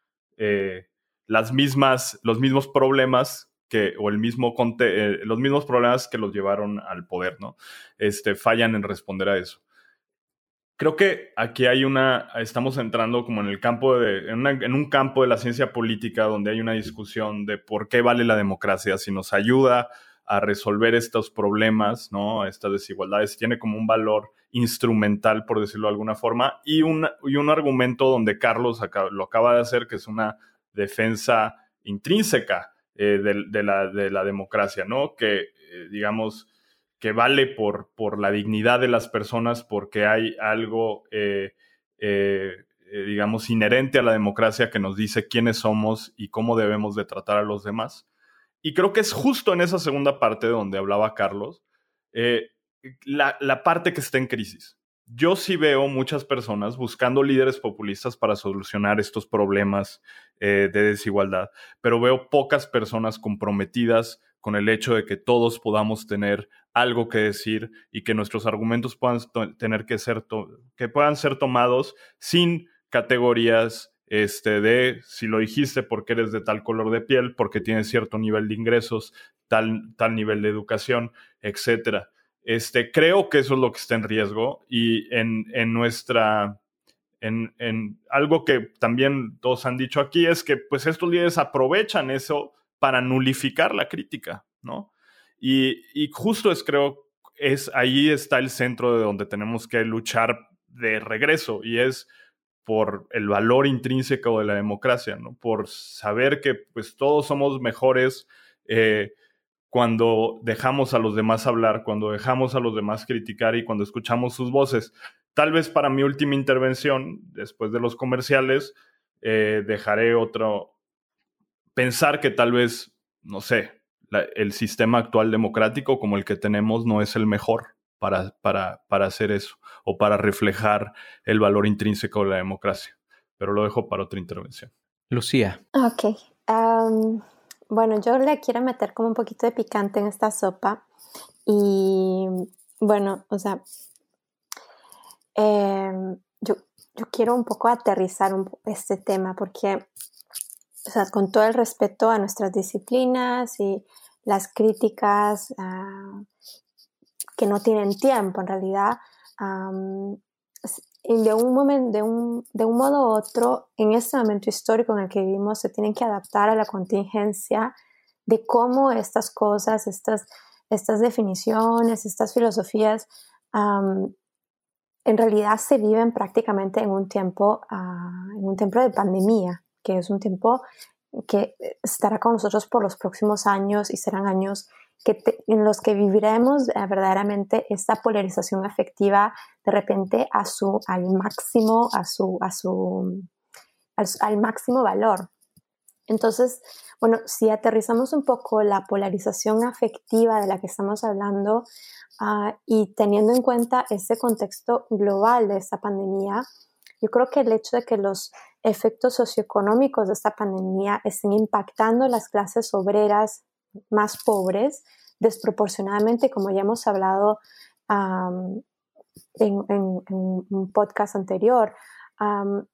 eh, las mismas, los mismos problemas que, o el mismo eh, los mismos problemas que los llevaron al poder, ¿no? Este, fallan en responder a eso. Creo que aquí hay una, estamos entrando como en el campo de, en, en, un campo de la ciencia política donde hay una discusión de por qué vale la democracia, si nos ayuda a resolver estos problemas, ¿no? Estas desigualdades, tiene como un valor instrumental, por decirlo de alguna forma, y un, y un argumento donde Carlos lo acaba de hacer, que es una defensa intrínseca eh, de, la, de, la, democracia, ¿no? Que, eh, digamos, que vale por, por, la dignidad de las personas, porque hay algo, eh, digamos, inherente a la democracia que nos dice quiénes somos y cómo debemos de tratar a los demás. Y creo que es justo en esa segunda parte donde hablaba Carlos, la, parte que está en crisis. Yo sí veo muchas personas buscando líderes populistas para solucionar estos problemas eh, de desigualdad, pero veo pocas personas comprometidas con el hecho de que todos podamos tener algo que decir y que nuestros argumentos puedan tener que ser que puedan ser tomados sin categorías este, de si lo dijiste porque eres de tal color de piel, porque tienes cierto nivel de ingresos, tal, tal nivel de educación, etcétera. Este, creo que eso es lo que está en riesgo y en, en nuestra, en, en, algo que también todos han dicho aquí es que pues estos líderes aprovechan eso para nulificar la crítica, ¿no? Y, y justo es creo, es ahí está el centro de donde tenemos que luchar de regreso y es por el valor intrínseco de la democracia, ¿no? Por saber que pues todos somos mejores, eh, cuando dejamos a los demás hablar, cuando dejamos a los demás criticar y cuando escuchamos sus voces. Tal vez para mi última intervención, después de los comerciales, eh, dejaré otro, pensar que tal vez, no sé, el sistema actual democrático como el que tenemos no es el mejor para, para, para hacer eso o para reflejar el valor intrínseco de la democracia. Pero lo dejo para otra intervención.
Lucía.
Ok. Bueno, yo le quiero meter como un poquito de picante en esta sopa y bueno, o sea, em, yo, quiero un poco aterrizar este tema porque, o sea, con todo el respeto a nuestras disciplinas y las críticas ah, que no tienen tiempo en realidad, de un, de, un, de un modo u otro, en este momento histórico en el que vivimos, se tienen que adaptar a la contingencia de cómo estas cosas, estas, estas definiciones, estas filosofías, en realidad se viven prácticamente en un tiempo, uh, en un tiempo de pandemia, que es un tiempo que estará con nosotros por los próximos años y serán años que en los que viviremos eh, verdaderamente esta polarización afectiva de repente a su, al máximo, a su, a su, al, máximo valor. Entonces, bueno, si aterrizamos un poco la polarización afectiva de la que estamos hablando ah, y teniendo en cuenta ese contexto global de esta pandemia, yo creo que el hecho de que los efectos socioeconómicos de esta pandemia estén impactando las clases obreras más pobres desproporcionadamente, como ya hemos hablado en, un podcast anterior.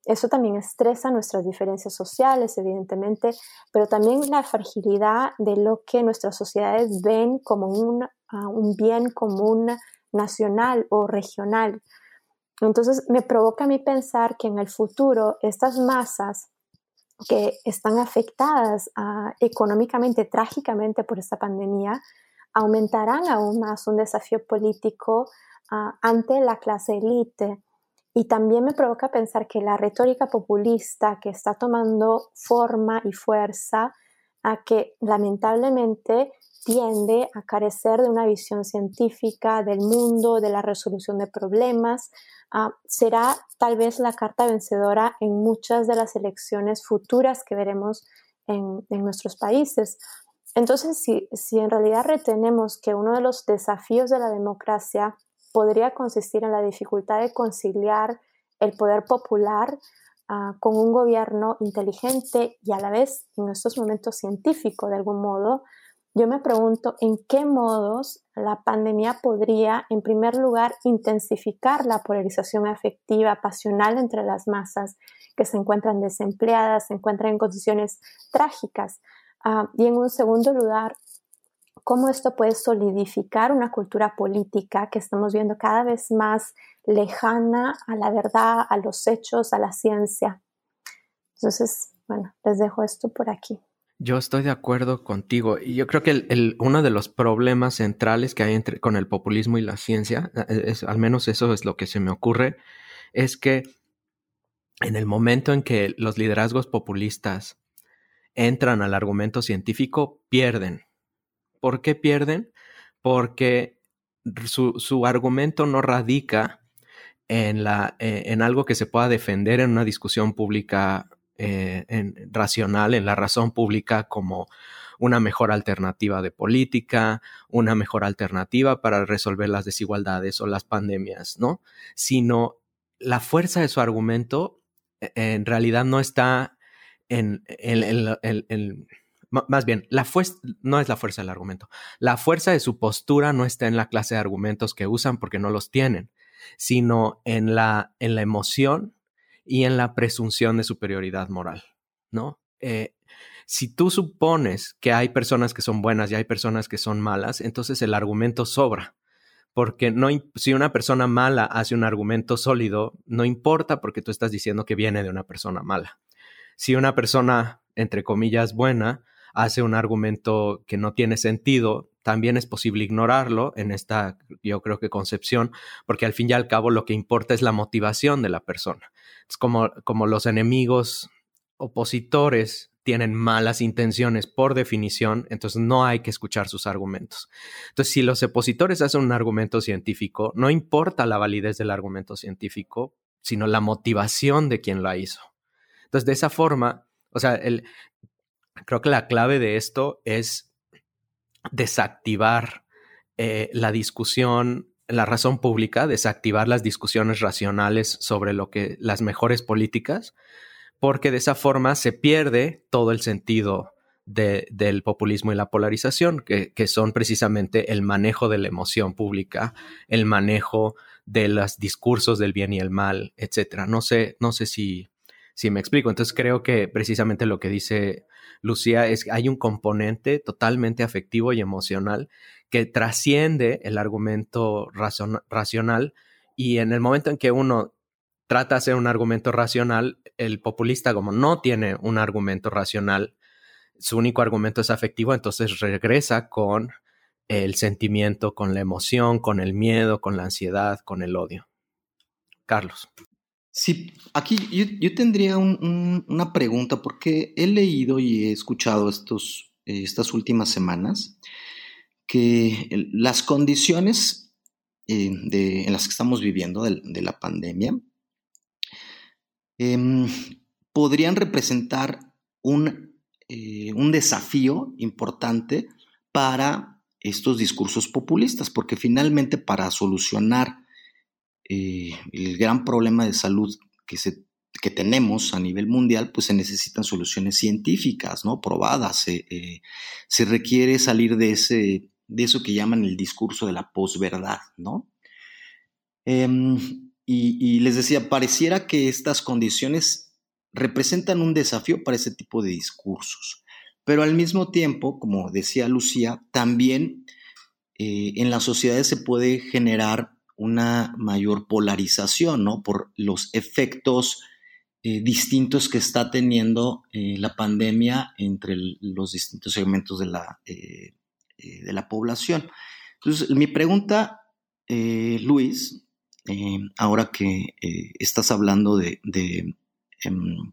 eso también estresa nuestras diferencias sociales, evidentemente, pero también la fragilidad de lo que nuestras sociedades ven como un, un bien común nacional o regional. Entonces me provoca a mí pensar que en el futuro estas masas que están afectadas ah, económicamente, trágicamente por esta pandemia, aumentarán aún más un desafío político ah, ante la clase élite. Y también me provoca pensar que la retórica populista que está tomando forma y fuerza, a que lamentablemente tiende a carecer de una visión científica del mundo, de la resolución de problemas, ah, será tal vez la carta vencedora en muchas de las elecciones futuras que veremos en, nuestros países. Entonces, si, en realidad retenemos que uno de los desafíos de la democracia podría consistir en la dificultad de conciliar el poder popular Ah, con un gobierno inteligente y a la vez en estos momentos científico de algún modo, yo me pregunto en qué modos la pandemia podría, en primer lugar, intensificar la polarización afectiva, pasional entre las masas que se encuentran desempleadas, se encuentran en condiciones trágicas. Ah, y en un segundo lugar, cómo esto puede solidificar una cultura política que estamos viendo cada vez más lejana a la verdad, a los hechos, a la ciencia. Entonces, bueno, les dejo esto por aquí.
Yo estoy de acuerdo contigo y yo creo que el, uno de los problemas centrales que hay entre, con el populismo y la ciencia, eh, es, al menos eso es lo que se me ocurre, es que en el momento en que los liderazgos populistas entran al argumento científico, pierden. ¿Por qué pierden? Porque su, su argumento no radica en, la, eh, en algo que se pueda defender en una discusión pública eh, en, racional, en la razón pública como una mejor alternativa de política, una mejor alternativa para resolver las desigualdades o las pandemias, ¿no? Sino la fuerza de su argumento eh, en realidad no está en, más bien, la fuerza no es la fuerza del argumento. La fuerza de su postura no está en la clase de argumentos que usan porque no los tienen sino en la, en la emoción y en la presunción de superioridad moral, ¿no? Eh, si tú supones que hay personas que son buenas y hay personas que son malas, entonces el argumento sobra. Porque no, si una persona mala hace un argumento sólido, no importa porque tú estás diciendo que viene de una persona mala. Si una persona, entre comillas, buena, hace un argumento que no tiene sentido, también es posible ignorarlo en esta, yo creo que concepción, porque al fin y al cabo lo que importa es la motivación de la persona. Como, como los enemigos opositores tienen malas intenciones por definición, entonces no hay que escuchar sus argumentos. Entonces, si los opositores hacen un argumento científico, no importa la validez del argumento científico, sino la motivación de quien lo hizo. Entonces, de esa forma, o sea, el, creo que la clave de esto es desactivar eh, la discusión, la razón pública, desactivar las discusiones racionales sobre lo que las mejores políticas, porque de esa forma se pierde todo el sentido del populismo y la polarización, que, que, son precisamente el manejo de la emoción pública, el manejo de los discursos del bien y el mal, etcétera. No sé, no sé si, si me explico. Entonces creo que precisamente lo que dice Lucía, es hay un componente totalmente afectivo y emocional que trasciende el argumento racional y en el momento en que uno trata de hacer un argumento racional, el populista como no tiene un argumento racional, su único argumento es afectivo, entonces regresa con el sentimiento, con la emoción, con el miedo, con la ansiedad, con el odio. Carlos.
Sí, aquí yo, tendría una pregunta porque he leído y he escuchado estos, eh, estas últimas semanas que las condiciones eh, en las que estamos viviendo de, la pandemia em, podrían representar un, eh, un desafío importante para estos discursos populistas, porque finalmente para solucionar eh, el gran problema de salud que, se, que tenemos a nivel mundial, pues se necesitan soluciones científicas, ¿no? Probadas. Eh, se requiere salir de, ese, de eso que llaman el discurso de la posverdad, ¿no? Em, y, les decía, pareciera que estas condiciones representan un desafío para ese tipo de discursos. Pero al mismo tiempo, como decía Lucía, también eh, en las sociedades se puede generar una mayor polarización, ¿no? Por los efectos eh, distintos que está teniendo eh, la pandemia entre los distintos segmentos de la, eh, de la población. Entonces, mi pregunta, Luis, ahora que estás hablando de, de, em,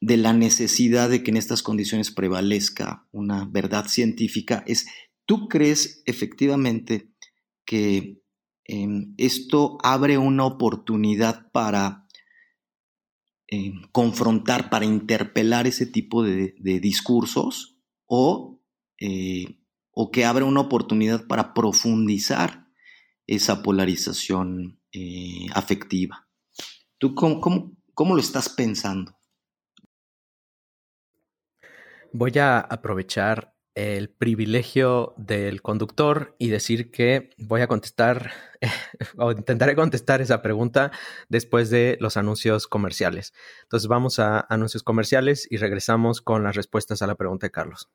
de la necesidad de que en estas condiciones prevalezca una verdad científica es, ¿tú crees efectivamente que em, esto abre una oportunidad para em, confrontar, para interpelar ese tipo de, discursos o, eh, o, que abre una oportunidad para profundizar esa polarización eh, afectiva? ¿Tú cómo lo estás pensando?
Voy a aprovechar el privilegio del conductor y decir que voy a contestar o intentaré contestar esa pregunta después de los anuncios comerciales. Entonces vamos a anuncios comerciales y regresamos con las respuestas a la pregunta de Carlos.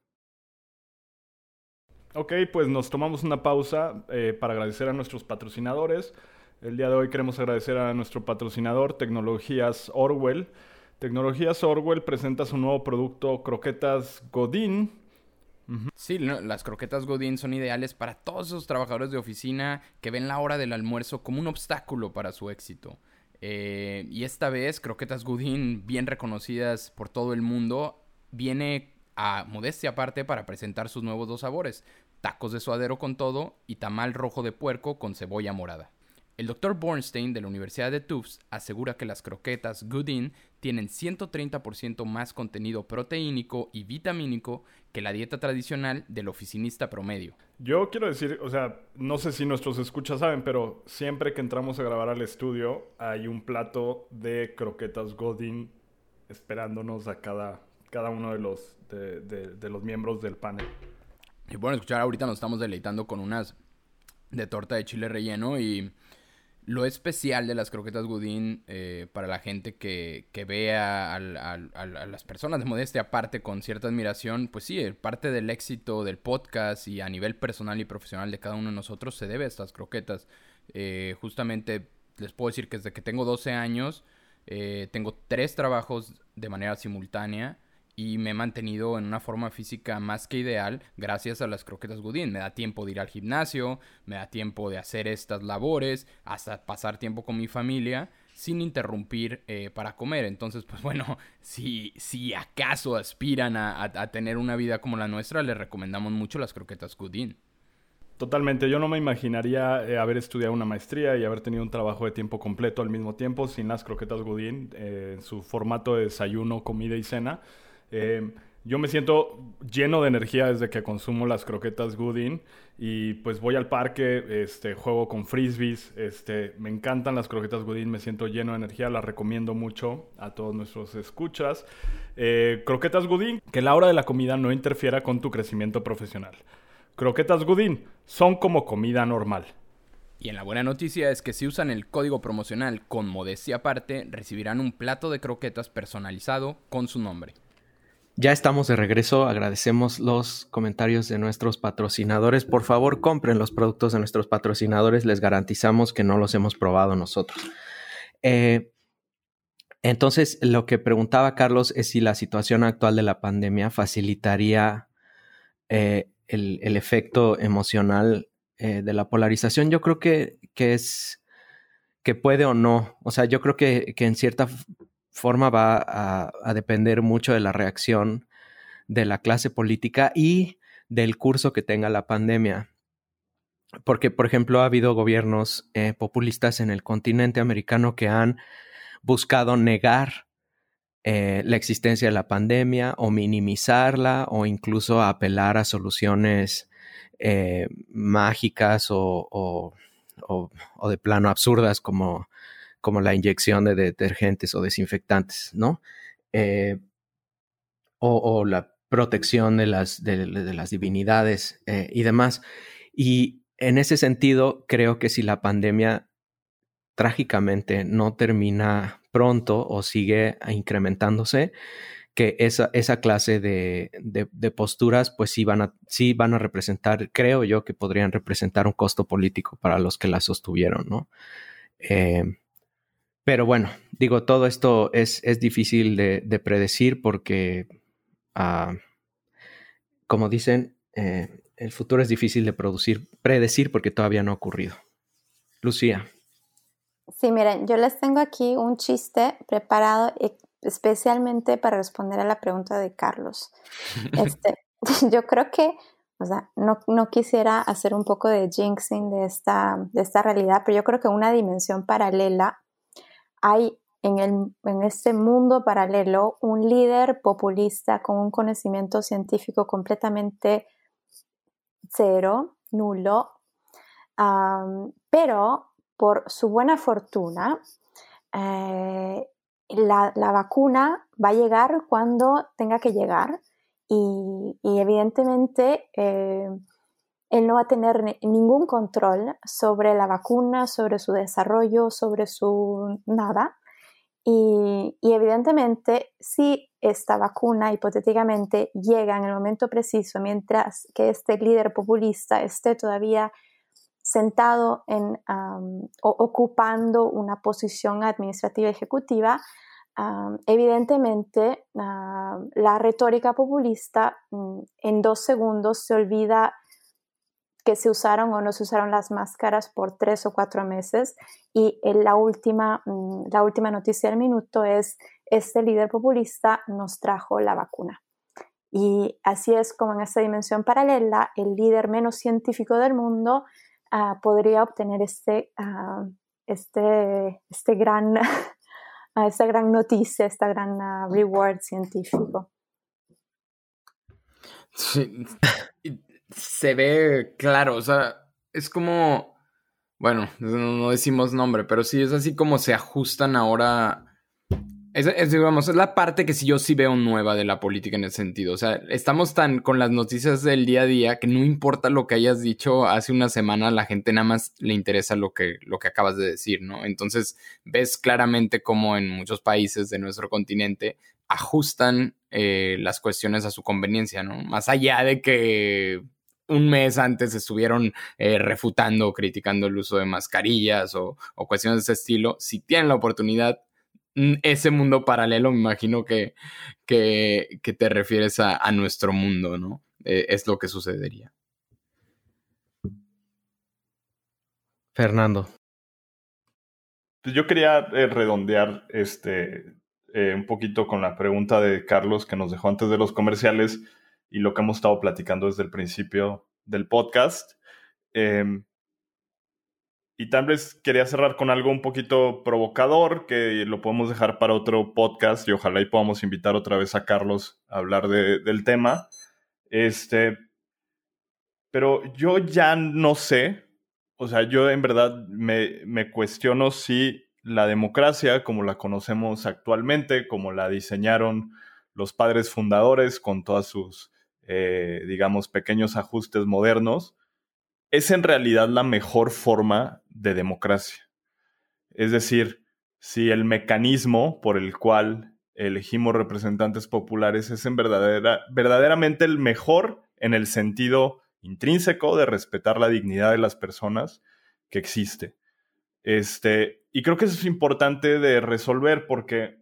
Ok, pues nos tomamos una pausa eh, para agradecer a nuestros patrocinadores. El día de hoy queremos agradecer a nuestro patrocinador Tecnologías Orwell. Tecnologías Orwell presenta su nuevo producto Croquetas Godín.
Sí, las croquetas Godín son ideales para todos esos trabajadores de oficina que ven la hora del almuerzo como un obstáculo para su éxito. Eh, y esta vez, croquetas Godín, bien reconocidas por todo el mundo, viene a modestia aparte para presentar sus nuevos dos sabores: tacos de suadero con todo y tamal rojo de puerco con cebolla morada. El Dr. Bornstein de la Universidad de Tufts asegura que las croquetas Goodin tienen 130% más contenido proteínico y vitamínico que la dieta tradicional del oficinista promedio.
Yo quiero decir, o sea, no sé si nuestros escuchas saben, pero siempre que entramos a grabar al estudio hay un plato de croquetas Godin esperándonos a cada, cada uno de los, de los miembros del panel.
Y bueno, escuchar ahorita nos estamos deleitando con unas de torta de chile relleno y lo especial de las croquetas Gudín eh, para la gente que, que ve a, las personas de modestia aparte con cierta admiración, pues sí, parte del éxito del podcast y a nivel personal y profesional de cada uno de nosotros se debe a estas croquetas. Eh, justamente les puedo decir que desde que tengo 12 años eh, tengo tres trabajos de manera simultánea y me he mantenido en una forma física más que ideal gracias a las croquetas Goodin. Me da tiempo de ir al gimnasio, me da tiempo de hacer estas labores, hasta pasar tiempo con mi familia sin interrumpir eh, para comer. Entonces, pues bueno, si, si acaso aspiran a, tener una vida como la nuestra, les recomendamos mucho las croquetas Goodin.
Totalmente, yo no me imaginaría eh, haber estudiado una maestría y haber tenido un trabajo de tiempo completo al mismo tiempo sin las croquetas Goodin, eh, en su formato de desayuno, comida y cena. Em, yo me siento lleno de energía desde que consumo las croquetas Goodin y pues voy al parque, este, juego con frisbees, este, me encantan las croquetas Goodin, me siento lleno de energía, las recomiendo mucho a todos nuestros escuchas. Eh, croquetas Goodin, que la hora de la comida no interfiera con tu crecimiento profesional. Croquetas Goodin son como comida normal.
Y en la buena noticia es que si usan el código promocional con modestia aparte, recibirán un plato de croquetas personalizado con su nombre.
Ya estamos de regreso. Agradecemos los comentarios de nuestros patrocinadores. Por favor, compren los productos de nuestros patrocinadores. Les garantizamos que no los hemos probado nosotros. Eh, entonces, lo que preguntaba Carlos es si la situación actual de la pandemia facilitaría eh, el, efecto emocional eh, de la polarización. Yo creo que, es que puede o no. O sea, yo creo que, que en cierta forma va a, depender mucho de la reacción de la clase política y del curso que tenga la pandemia. Porque, por ejemplo, ha habido gobiernos eh, populistas en el continente americano que han buscado negar eh, la existencia de la pandemia o minimizarla o incluso apelar a soluciones eh, mágicas o, de plano absurdas como como la inyección de detergentes o desinfectantes, ¿no? Eh, o, la protección de las, de, las divinidades eh, y demás. Y en ese sentido, creo que si la pandemia trágicamente no termina pronto o sigue incrementándose, que esa, esa clase de, de, posturas pues sí van, a, sí van a representar, creo yo que podrían representar un costo político para los que la sostuvieron, ¿no? Eh, pero bueno, digo, todo esto es, es difícil de, predecir porque, ah, como dicen, eh, el futuro es difícil de producir, predecir porque todavía no ha ocurrido. Lucía.
Sí, miren, yo les tengo aquí un chiste preparado especialmente para responder a la pregunta de Carlos. Este, yo creo que, o sea, no, no, quisiera hacer un poco de jinxing de esta, de esta realidad, pero yo creo que una dimensión paralela hay en, el, en este mundo paralelo un líder populista con un conocimiento científico completamente cero, nulo, pero por su buena fortuna, eh, la, vacuna va a llegar cuando tenga que llegar y, evidentemente eh, él no va a tener ningún control sobre la vacuna, sobre su desarrollo, sobre su nada. Y, evidentemente, si esta vacuna hipotéticamente llega en el momento preciso, mientras que este líder populista esté todavía sentado en, ocupando una posición administrativa ejecutiva, evidentemente la retórica populista mm, en dos segundos se olvida que se usaron o no se usaron las máscaras por tres o cuatro meses y la última, mm, la última noticia del minuto es este líder populista nos trajo la vacuna. Y así es como en esta dimensión paralela el líder menos científico del mundo Ah, podría obtener este, ah, este, este gran, ah, esta gran noticia, esta gran reward científico.
Se ve claro, o sea, es como, bueno, no decimos nombre, pero sí es así como se ajustan ahora es, digamos, es la parte que sí yo sí veo nueva de la política en ese sentido. O sea, estamos tan con las noticias del día a día que no importa lo que hayas dicho hace una semana, la gente nada más le interesa lo que, lo que acabas de decir, ¿no? Entonces, ves claramente cómo en muchos países de nuestro continente ajustan eh, las cuestiones a su conveniencia, ¿no? Más allá de que un mes antes estuvieron eh, refutando o criticando el uso de mascarillas o, o, cuestiones de ese estilo, si tienen la oportunidad, ese mundo paralelo, me imagino que, que, te refieres a, nuestro mundo, ¿no? Eh, es lo que sucedería.
Fernando.
Pues yo quería eh, redondear este eh, un poquito con la pregunta de Carlos que nos dejó antes de los comerciales y lo que hemos estado platicando desde el principio del podcast. Em, y tal vez quería cerrar con algo un poquito provocador, que lo podemos dejar para otro podcast y ojalá y podamos invitar otra vez a Carlos a hablar del tema. Este, pero yo ya no sé, o sea, yo en verdad me, me cuestiono si la democracia, como la conocemos actualmente, como la diseñaron los padres fundadores con todos sus, eh, digamos, pequeños ajustes modernos, es en realidad la mejor forma de democracia. Es decir, si el mecanismo por el cual elegimos representantes populares es en verdadera, verdaderamente el mejor en el sentido intrínseco de respetar la dignidad de las personas que existe. Este, y creo que eso es importante de resolver porque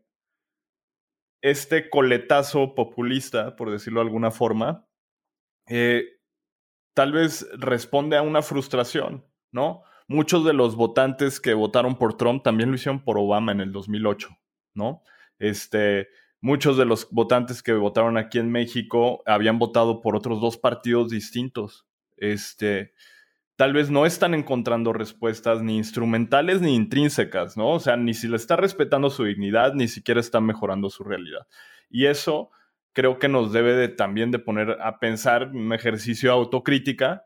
este coletazo populista, por decirlo de alguna forma, eh, tal vez responde a una frustración, ¿no? Muchos de los votantes que votaron por Trump también lo hicieron por Obama en el 2008, ¿no? Este, muchos de los votantes que votaron aquí en México habían votado por otros dos partidos distintos. Este, tal vez no están encontrando respuestas ni instrumentales ni intrínsecas, ¿no? O sea, ni si le está respetando su dignidad, ni siquiera está mejorando su realidad. Y eso creo que nos debe de, también de poner a pensar un ejercicio de autocrítica,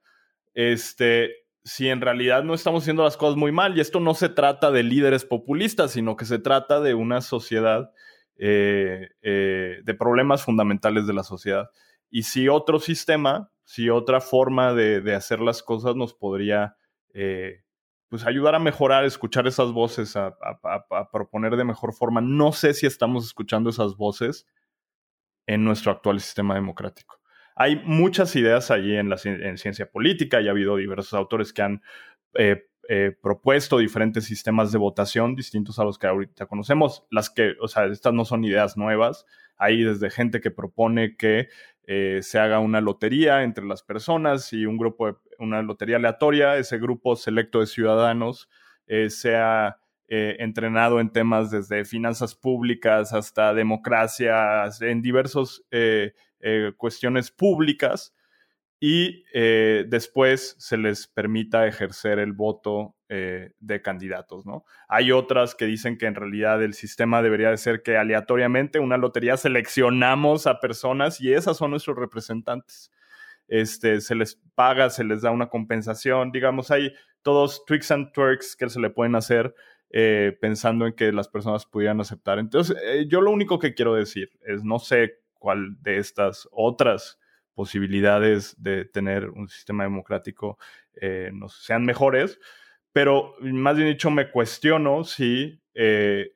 este, si en realidad no estamos haciendo las cosas muy mal. Y esto no se trata de líderes populistas, sino que se trata de una sociedad, eh, eh, de problemas fundamentales de la sociedad. Y si otro sistema, si otra forma de, hacer las cosas nos podría... Eh, pues ayudar a mejorar, escuchar esas voces, a, proponer de mejor forma. No sé si estamos escuchando esas voces en nuestro actual sistema democrático. Hay muchas ideas allí en, la, en ciencia política y ha habido diversos autores que han eh, eh, propuesto diferentes sistemas de votación distintos a los que ahorita conocemos. Las que, o sea, estas no son ideas nuevas. Hay desde gente que propone que eh, se haga una lotería entre las personas y un grupo, de, una lotería aleatoria, ese grupo selecto de ciudadanos sea eh, entrenado en temas desde finanzas públicas hasta democracias, en diversas eh, cuestiones públicas, y después se les permita ejercer el voto de candidatos, ¿no? Hay otras que dicen que en realidad el sistema debería de ser que aleatoriamente una lotería seleccionamos a personas y esas son nuestros representantes este, se les paga, se les da una compensación, digamos, hay todos tricks and twerks que se le pueden hacer eh, pensando en que las personas pudieran aceptar. Entonces, eh, yo lo único que quiero decir es, no sé cuál de estas otras posibilidades de tener un sistema democrático eh, sean mejores, pero más bien dicho, me cuestiono si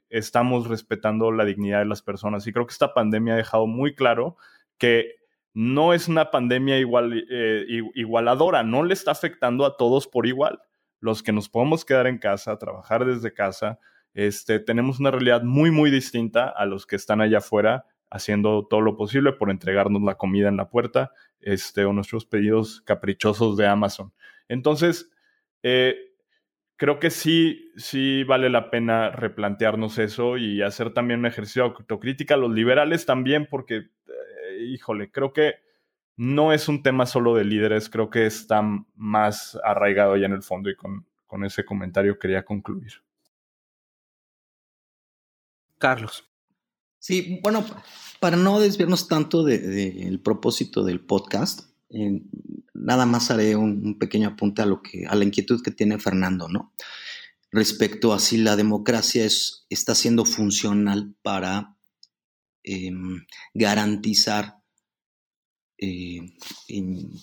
estamos respetando la dignidad de las personas. Y creo que esta pandemia ha dejado muy claro que no es una pandemia igual, eh, igualadora, no le está afectando a todos por igual. Los que nos podemos quedar en casa, trabajar desde casa, este, tenemos una realidad muy, muy distinta a los que están allá afuera haciendo todo lo posible por entregarnos la comida en la puerta este, o nuestros pedidos caprichosos de Amazon. Entonces, eh, creo que sí, sí vale la pena replantearnos eso y hacer también un ejercicio de autocrítica. Los liberales también, porque híjole, creo que no es un tema solo de líderes, creo que está más arraigado ya en el fondo y con, ese comentario quería concluir.
Carlos.
Sí, bueno, para no desviarnos tanto del propósito del podcast, nada más haré un, pequeño apunte a lo que, a la inquietud que tiene Fernando, ¿no? Respecto a si la democracia es, está siendo funcional para Em, garantizar eh, en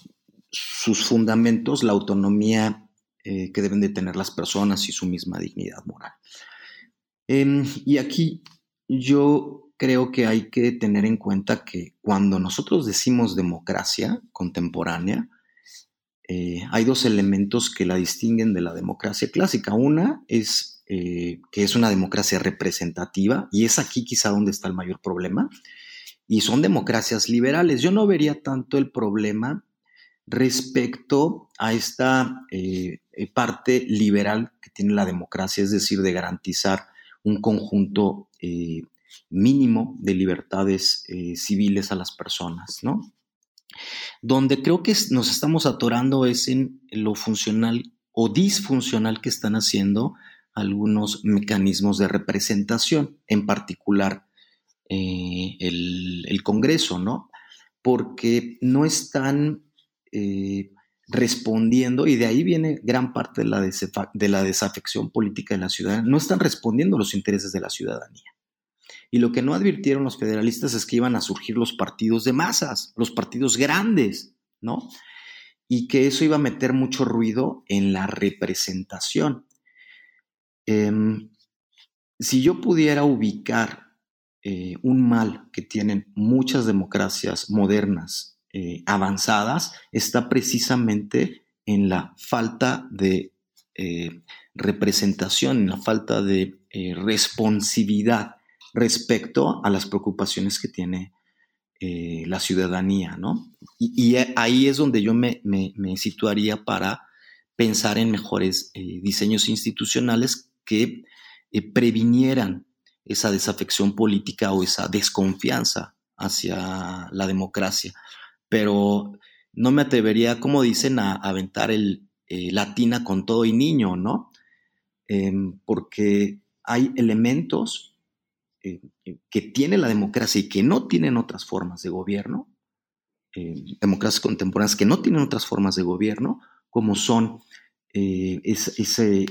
sus fundamentos la autonomía eh, que deben de tener las personas y su misma dignidad moral. Em, y aquí yo creo que hay que tener en cuenta que cuando nosotros decimos democracia contemporánea, eh, hay dos elementos que la distinguen de la democracia clásica. Una es eh, que es una democracia representativa, y es aquí quizá donde está el mayor problema, y son democracias liberales. Yo no vería tanto el problema respecto a esta eh, parte liberal que tiene la democracia, es decir, de garantizar un conjunto mínimo de libertades civiles a las personas, ¿no? Donde creo que nos estamos atorando es en lo funcional o disfuncional que están haciendo algunos mecanismos de representación, en particular eh, el, Congreso, ¿no? Porque no están eh, respondiendo, y de ahí viene gran parte de la, de la desafección política de la ciudadanía, no están respondiendo a los intereses de la ciudadanía. Y lo que no advirtieron los federalistas es que iban a surgir los partidos de masas, los partidos grandes, ¿no? Y que eso iba a meter mucho ruido en la representación. Em, si yo pudiera ubicar eh, un mal que tienen muchas democracias modernas eh, avanzadas, está precisamente en la falta de eh, representación, en la falta de responsividad respecto a las preocupaciones que tiene la ciudadanía, ¿no? Y, ahí es donde yo me, me situaría para pensar en mejores diseños institucionales que eh, previnieran esa desafección política o esa desconfianza hacia la democracia. Pero no me atrevería, como dicen, a, aventar el eh, latina con todo y niño, ¿no? Em, porque hay elementos eh, que tiene la democracia y que no tienen otras formas de gobierno, democracias contemporáneas que no tienen otras formas de gobierno, como son ese,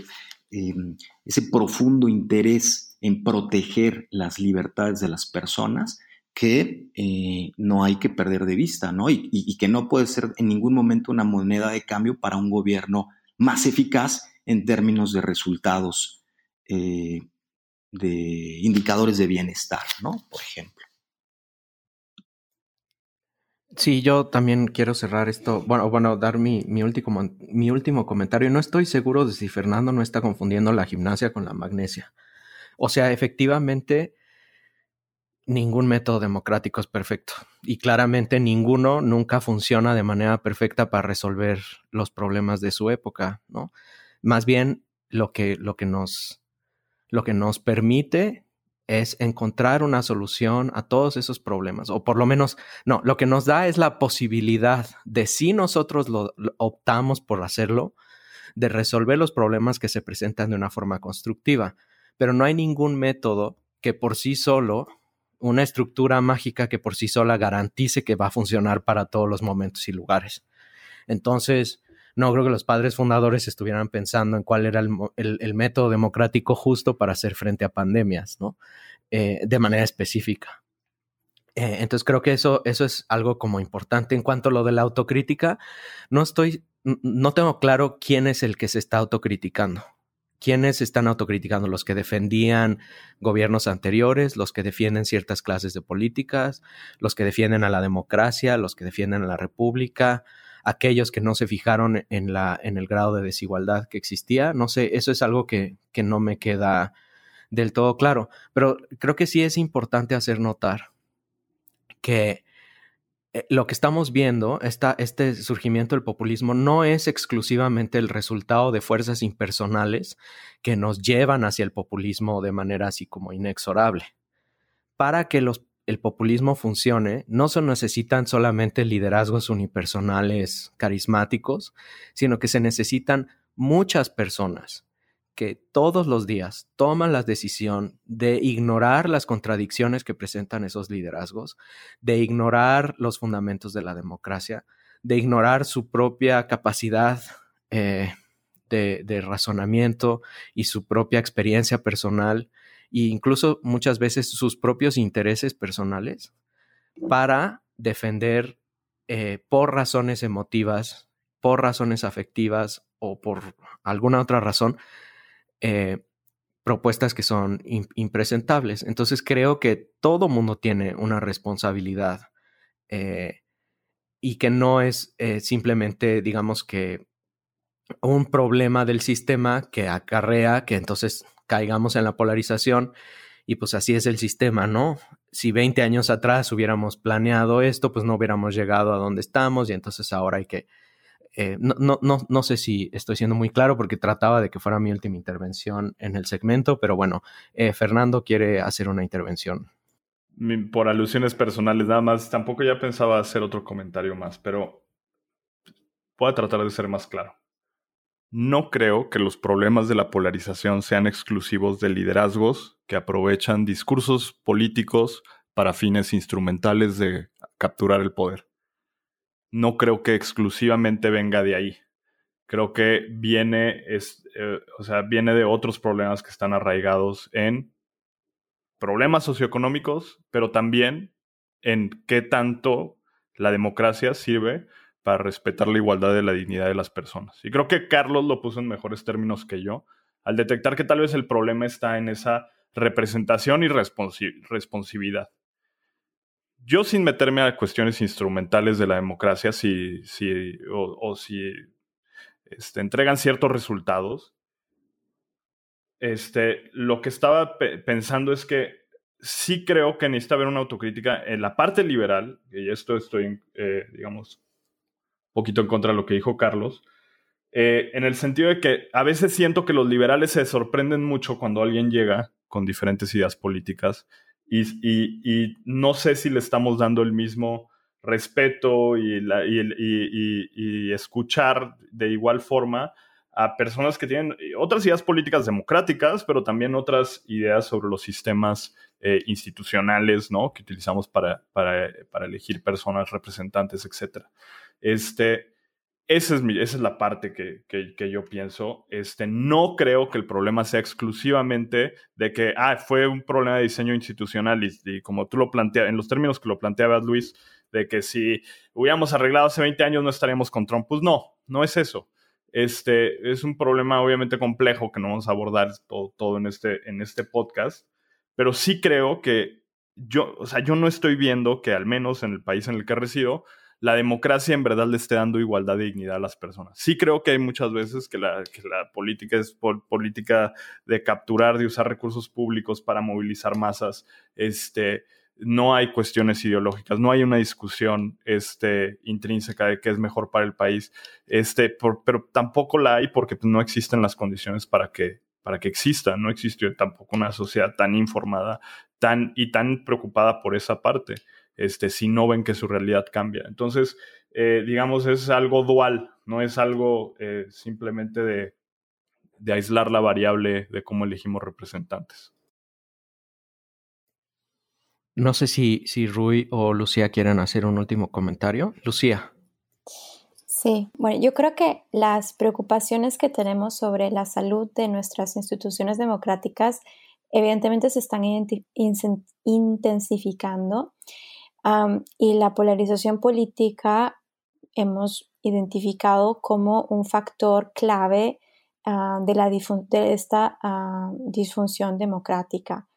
ese profundo interés en proteger las libertades de las personas que eh, no hay que perder de vista, ¿no? Y, que no puede ser en ningún momento una moneda de cambio para un gobierno más eficaz en términos de resultados, eh, de indicadores de bienestar, ¿no? Por ejemplo.
Sí, yo también quiero cerrar esto, bueno, bueno, dar mi, mi, último, mi último comentario. No estoy seguro de si Fernando no está confundiendo la gimnasia con la magnesia. O sea, efectivamente, ningún método democrático es perfecto. Y claramente ninguno nunca funciona de manera perfecta para resolver los problemas de su época, ¿no? Más bien, lo que, lo que nos lo que nos permite es encontrar una solución a todos esos problemas, o por lo menos, no, lo que nos da es la posibilidad de si nosotros lo, optamos por hacerlo, de resolver los problemas que se presentan de una forma constructiva, pero no hay ningún método que por sí solo, una estructura mágica que por sí sola garantice que va a funcionar para todos los momentos y lugares. Entonces, no creo que los padres fundadores estuvieran pensando en cuál era el, método democrático justo para hacer frente a pandemias, ¿no? Eh, de manera específica. Eh, entonces creo que eso, eso es algo como importante. En cuanto a lo de la autocrítica, no estoy, no tengo claro quién es el que se está autocriticando. ¿Quiénes están autocriticando? Los que defendían gobiernos anteriores, los que defienden ciertas clases de políticas, los que defienden a la democracia, los que defienden a la república, aquellos que no se fijaron en, la, en el grado de desigualdad que existía. No sé, eso es algo que, que no me queda del todo claro, pero creo que sí es importante hacer notar que eh, lo que estamos viendo, este surgimiento del populismo, no es exclusivamente el resultado de fuerzas impersonales que nos llevan hacia el populismo de manera así como inexorable. Para que los el populismo funcione, no se necesitan solamente liderazgos unipersonales carismáticos, sino que se necesitan muchas personas que todos los días toman la decisión de ignorar las contradicciones que presentan esos liderazgos, de ignorar los fundamentos de la democracia, de ignorar su propia capacidad eh, de razonamiento y su propia experiencia personal e incluso muchas veces sus propios intereses personales para defender eh, por razones emotivas, por razones afectivas o por alguna otra razón eh, propuestas que son impresentables. Entonces creo que todo mundo tiene una responsabilidad eh, y que no es simplemente, digamos que, un problema del sistema que acarrea que entonces caigamos en la polarización y pues así es el sistema, ¿no? Si 20 años atrás hubiéramos planeado esto, pues no hubiéramos llegado a donde estamos y entonces ahora hay que... Eh, no, no, no, no, sé si estoy siendo muy claro porque trataba de que fuera mi última intervención en el segmento, pero bueno, eh, Fernando quiere hacer una intervención.
Por alusiones personales nada más, tampoco ya pensaba hacer otro comentario más, pero voy a tratar de ser más claro. No creo que los problemas de la polarización sean exclusivos de liderazgos que aprovechan discursos políticos para fines instrumentales de capturar el poder. No creo que exclusivamente venga de ahí. Creo que viene, eh, o sea, viene de otros problemas que están arraigados en problemas socioeconómicos, pero también en qué tanto la democracia sirve para respetar la igualdad de la dignidad de las personas. Y creo que Carlos lo puso en mejores términos que yo, al detectar que tal vez el problema está en esa representación y responsividad. Yo sin meterme a cuestiones instrumentales de la democracia, si, si, o, si este, entregan ciertos resultados, este, lo que estaba pensando es que sí creo que necesita haber una autocrítica en la parte liberal, y esto estoy, eh, digamos, poquito en contra de lo que dijo Carlos, eh, en el sentido de que a veces siento que los liberales se sorprenden mucho cuando alguien llega con diferentes ideas políticas y, no sé si le estamos dando el mismo respeto y, y, escuchar de igual forma a personas que tienen otras ideas políticas democráticas, pero también otras ideas sobre los sistemas eh, institucionales, ¿no? Que utilizamos para, para, para elegir personas, representantes, etc. Este, esa es, esa es la parte que, que, yo pienso. Este, no creo que el problema sea exclusivamente de que, ah, fue un problema de diseño institucional y, como tú lo planteas, en los términos que lo planteabas, Luis, de que si hubiéramos arreglado hace 20 años no estaríamos con Trump. Pues no, no es eso. Este, es un problema obviamente complejo que no vamos a abordar todo, todo en, este, en este podcast, pero sí creo que yo, o sea, yo no estoy viendo que al menos en el país en el que resido, la democracia en verdad le esté dando igualdad y dignidad a las personas. Sí creo que hay muchas veces que la, política es política de capturar, de usar recursos públicos para movilizar masas, este, no hay cuestiones ideológicas, no hay una discusión este, intrínseca de qué es mejor para el país, este, pero tampoco la hay porque pues, no existen las condiciones para que para que exista. No existió tampoco una sociedad tan informada tan, y tan preocupada por esa parte, este, si no ven que su realidad cambia. Entonces, eh, digamos, es algo dual, no es algo eh, simplemente de, de aislar la variable de cómo elegimos representantes.
No sé si, si Rui o Lucía quieren hacer un último comentario. Lucía.
Sí, bueno, yo creo que las preocupaciones que tenemos sobre la salud de nuestras instituciones democráticas evidentemente se están intensificando y la polarización política hemos identificado como un factor clave ah, de, la de esta ah, disfunción democrática.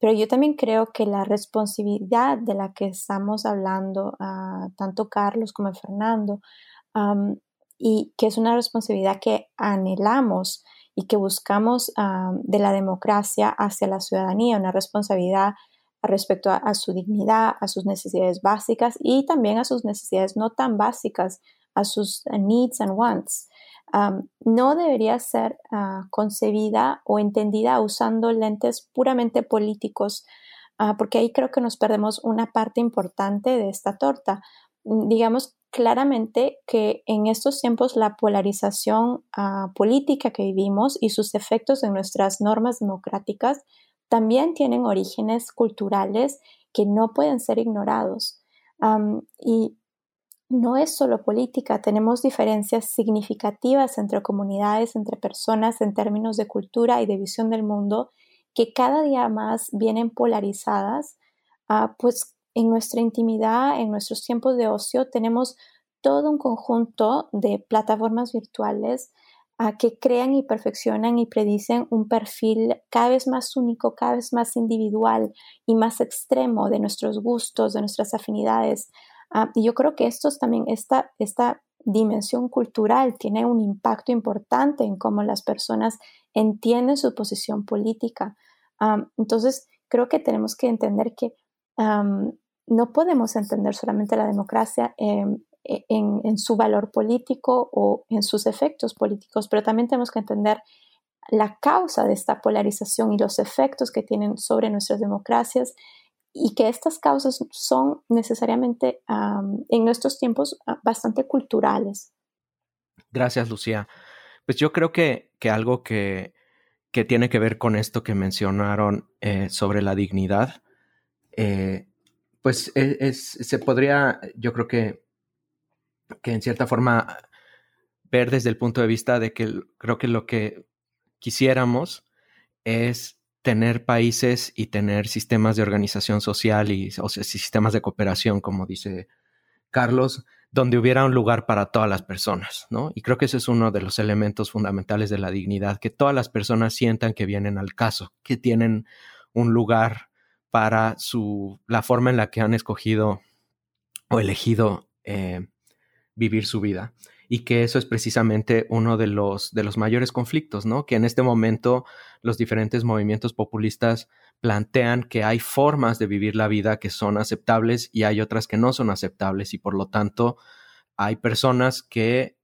pero yo también creo que la responsabilidad de la que estamos hablando, ah, tanto Carlos como Fernando, y que es una responsabilidad que anhelamos y que buscamos de la democracia hacia la ciudadanía, una responsabilidad respecto a, su dignidad, a sus necesidades básicas y también a sus necesidades no tan básicas, a sus needs and wants. no debería ser ah, concebida o entendida usando lentes puramente políticos, ah, porque ahí creo que nos perdemos una parte importante de esta torta. Mm, digamos claramente que en estos tiempos la polarización ah, política que vivimos y sus efectos en nuestras normas democráticas también tienen orígenes culturales que no pueden ser ignorados. y no es solo política, tenemos diferencias significativas entre comunidades, entre personas en términos de cultura y de visión del mundo que cada día más vienen polarizadas, ah, pues en nuestra intimidad, en nuestros tiempos de ocio, tenemos todo un conjunto de plataformas virtuales a que crean y perfeccionan y predicen un perfil cada vez más único, cada vez más individual y más extremo de nuestros gustos, de nuestras afinidades. Ah, y yo creo que esto también, esta, esta dimensión cultural tiene un impacto importante en cómo las personas entienden su posición política. Ah, entonces, creo que tenemos que entender que no podemos entender solamente la democracia e, en, su valor político o en sus efectos políticos, pero también tenemos que entender la causa de esta polarización y los efectos que tienen sobre nuestras democracias y que estas causas son necesariamente en nuestros tiempos bastante culturales.
Gracias, Lucía. Pues yo creo que, que algo que, que, tiene que ver con esto que mencionaron eh, sobre la dignidad, eh, pues e, es, se podría, yo creo que que en cierta forma ver desde el punto de vista de que creo que lo que quisiéramos es tener países y tener sistemas de organización social y o sistemas de cooperación, como dice Carlos, donde hubiera un lugar para todas las personas, ¿no? Y creo que ese es uno de los elementos fundamentales de la dignidad, que todas las personas sientan que vienen al caso, que tienen un lugar para su la forma en la que han escogido o elegido eh, vivir su vida. Y que eso es precisamente uno de los, de los mayores conflictos, ¿no? Que en este momento los diferentes movimientos populistas plantean que hay formas de vivir la vida que son aceptables y hay otras que no son aceptables y por lo tanto hay personas que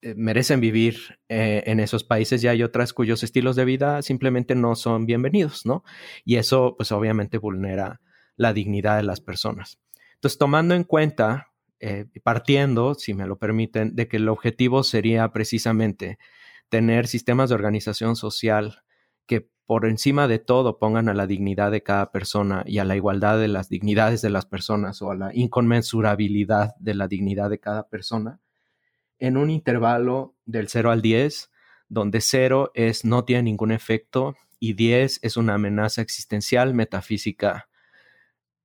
eh, merecen vivir eh, en esos países y hay otras cuyos estilos de vida simplemente no son bienvenidos, ¿no? Y eso pues obviamente vulnera la dignidad de las personas. Entonces, tomando en cuenta eh, partiendo, si me lo permiten, de que el objetivo sería precisamente tener sistemas de organización social que por encima de todo pongan a la dignidad de cada persona y a la igualdad de las dignidades de las personas o a la inconmensurabilidad de la dignidad de cada persona, en un intervalo del 0 al 10, donde 0 es no tiene ningún efecto y 10 es una amenaza existencial, metafísica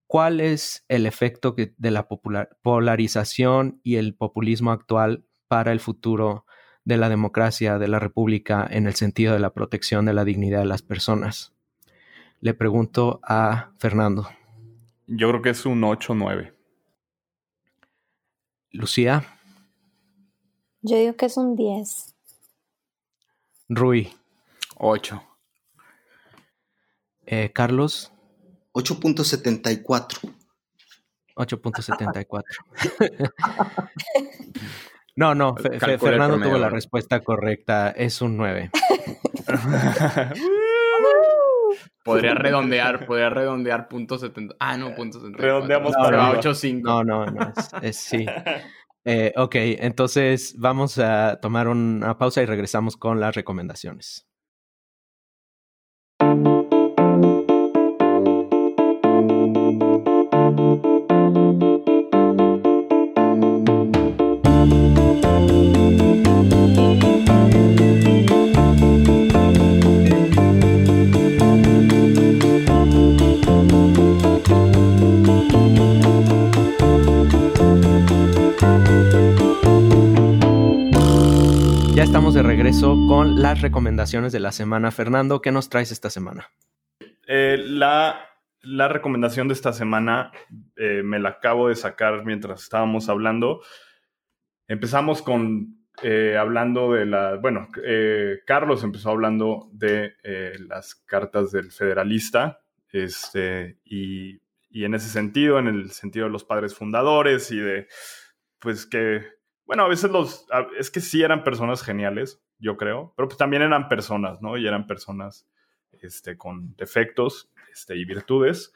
¿Cuál es el efecto de la polarización y el populismo actual para el futuro de la democracia, de la república, en el sentido de la protección de la dignidad de las personas? Le pregunto a Fernando.
Yo creo que es un 8-9.
Lucía.
Yo digo que es un 10.
Rui.
8.
Eh, Carlos.
8.74.
8.74. No, no, Fernando tuvo la respuesta correcta. Es un 9.
podría redondear, podría redondear punto 70. Ah, no, punto 70.
Redondeamos para
8.5.
No, no, no, es, sí. Eh, ok, entonces vamos a tomar una pausa y regresamos con las recomendaciones. Regreso con las recomendaciones de la semana. Fernando, ¿qué nos traes esta semana?
Eh, la, recomendación de esta semana eh, me la acabo de sacar mientras estábamos hablando. Empezamos con eh, hablando de la, bueno, Carlos empezó hablando de las cartas del federalista, este, y, y en ese sentido, en el sentido de los padres fundadores y de, pues que bueno, a veces los, es que sí eran personas geniales, yo creo, pero pues también eran personas, ¿no? Y eran personas este, con defectos este, y virtudes.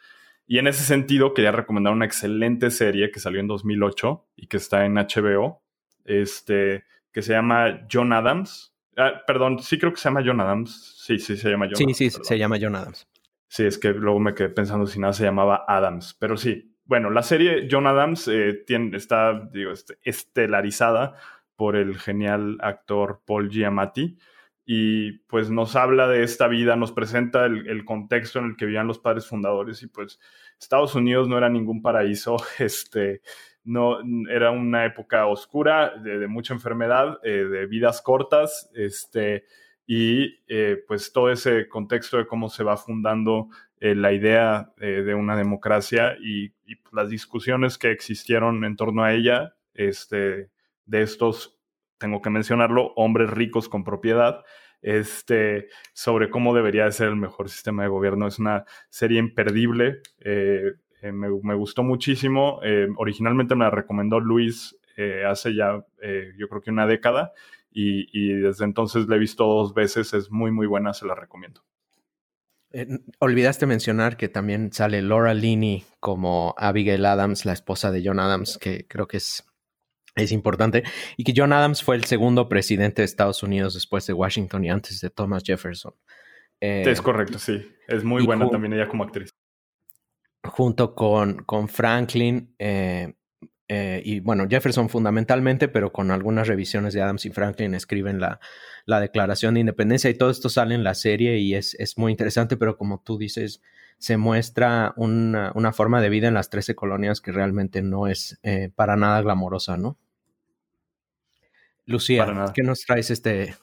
Y en ese sentido quería recomendar una excelente serie que salió en 2008 y que está en HBO, este, que se llama John Adams. Ah, perdón, sí creo que se llama John Adams. Sí, sí, se llama John
sí, Adams. Sí, sí, se llama John Adams.
Sí, es que luego me quedé pensando si nada se llamaba Adams, pero sí, bueno, la serie John Adams eh, tiene, está digo, este, estelarizada por el genial actor Paul Giamatti y pues nos habla de esta vida, nos presenta el, contexto en el que vivían los padres fundadores y pues Estados Unidos no era ningún paraíso, este, no, era una época oscura de, mucha enfermedad, eh, de vidas cortas, este, y eh, pues todo ese contexto de cómo se va fundando eh, la idea de una democracia y, pues, las discusiones que existieron en torno a ella, este, de estos, tengo que mencionarlo, hombres ricos con propiedad, este, sobre cómo debería de ser el mejor sistema de gobierno. Es una serie imperdible, eh, me, gustó muchísimo. originalmente me la recomendó Luis hace ya, yo creo que una década, y, y desde entonces la he visto dos veces, es muy, muy buena, se la recomiendo.
Eh, olvidaste mencionar que también sale Laura Linney como Abigail Adams, la esposa de John Adams, que creo que es, es importante, y que John Adams fue el segundo presidente de Estados Unidos después de Washington y antes de Thomas Jefferson.
es eh, correcto, sí. Es muy buena también ella como actriz.
Junto con, con Franklin, eh, eh, y bueno, Jefferson fundamentalmente, pero con algunas revisiones de Adams y Franklin escriben la, la Declaración de Independencia y todo esto sale en la serie y es, es muy interesante, pero como tú dices, se muestra una, una, forma de vida en las 13 colonias que realmente no es eh, para nada glamorosa, ¿no? Lucía, ¿qué nos traes este,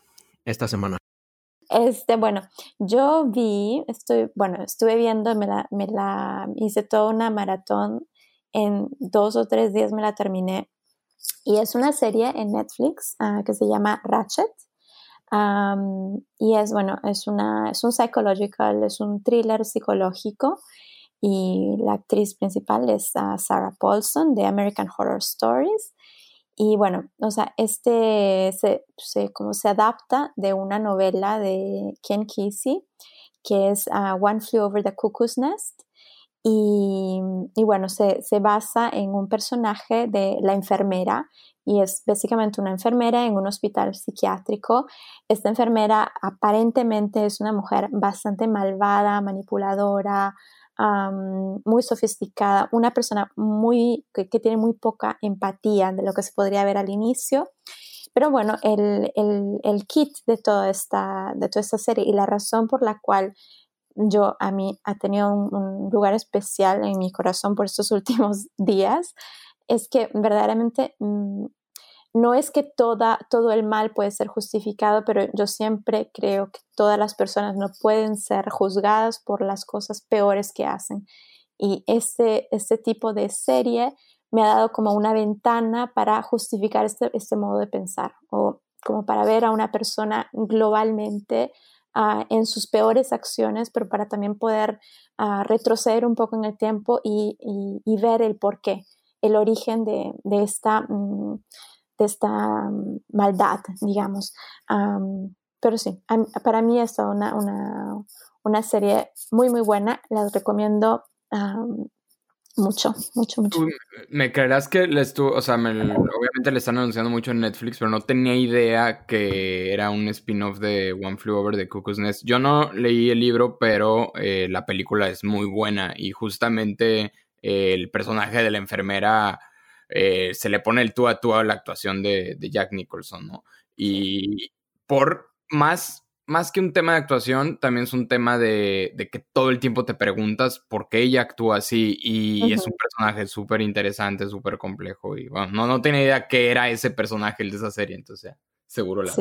esta semana?
Este, bueno, yo vi, estoy, bueno, estuve viendo, me la, me la hice toda una maratón en dos o tres días me la terminé. Y es una serie en Netflix ah, que se llama Ratchet. Y es, bueno, es, una, es un psychological, es un thriller psicológico. Y la actriz principal es ah, Sarah Paulson de American Horror Stories. Y bueno, o sea, este se, se, como se adapta de una novela de Ken Kesey, que es ah, One Flew Over the Cuckoo's Nest. Y, bueno, se, basa en un personaje de la enfermera y es básicamente una enfermera en un hospital psiquiátrico. Esta enfermera aparentemente es una mujer bastante malvada, manipuladora, muy sofisticada, una persona muy, que, tiene muy poca empatía de lo que se podría ver al inicio. Pero bueno, el, el, kit de toda, esta, de toda esta serie y la razón por la cual yo a mí ha tenido un, lugar especial en mi corazón por estos últimos días, es que verdaderamente mm, no es que toda, todo el mal puede ser justificado, pero yo siempre creo que todas las personas no pueden ser juzgadas por las cosas peores que hacen. Y este, este tipo de serie me ha dado como una ventana para justificar este, este modo de pensar o como para ver a una persona globalmente Ah, en sus peores acciones, pero para también poder ah, retroceder un poco en el tiempo y, ver el porqué, el origen de, esta, mm, mm, maldad, digamos. pero sí, para mí es una, una, una, serie muy, muy buena. La recomiendo mucho, mucho, mucho.
Me creerás que le estuvo, o sea, obviamente le están anunciando mucho en Netflix, pero no tenía idea que era un spin-off de One Flew Over the Cuckoo's Nest. Yo no leí el libro, pero eh, la película es muy buena y justamente eh, el personaje de la enfermera eh, se le pone el tú a tú a la actuación de, de Jack Nicholson, ¿no? Y por más más que un tema de actuación, también es un tema de, que todo el tiempo te preguntas por qué ella actúa así y es un personaje súper interesante, súper complejo y bueno, no, no tenía idea qué era ese personaje el de esa serie, entonces seguro la...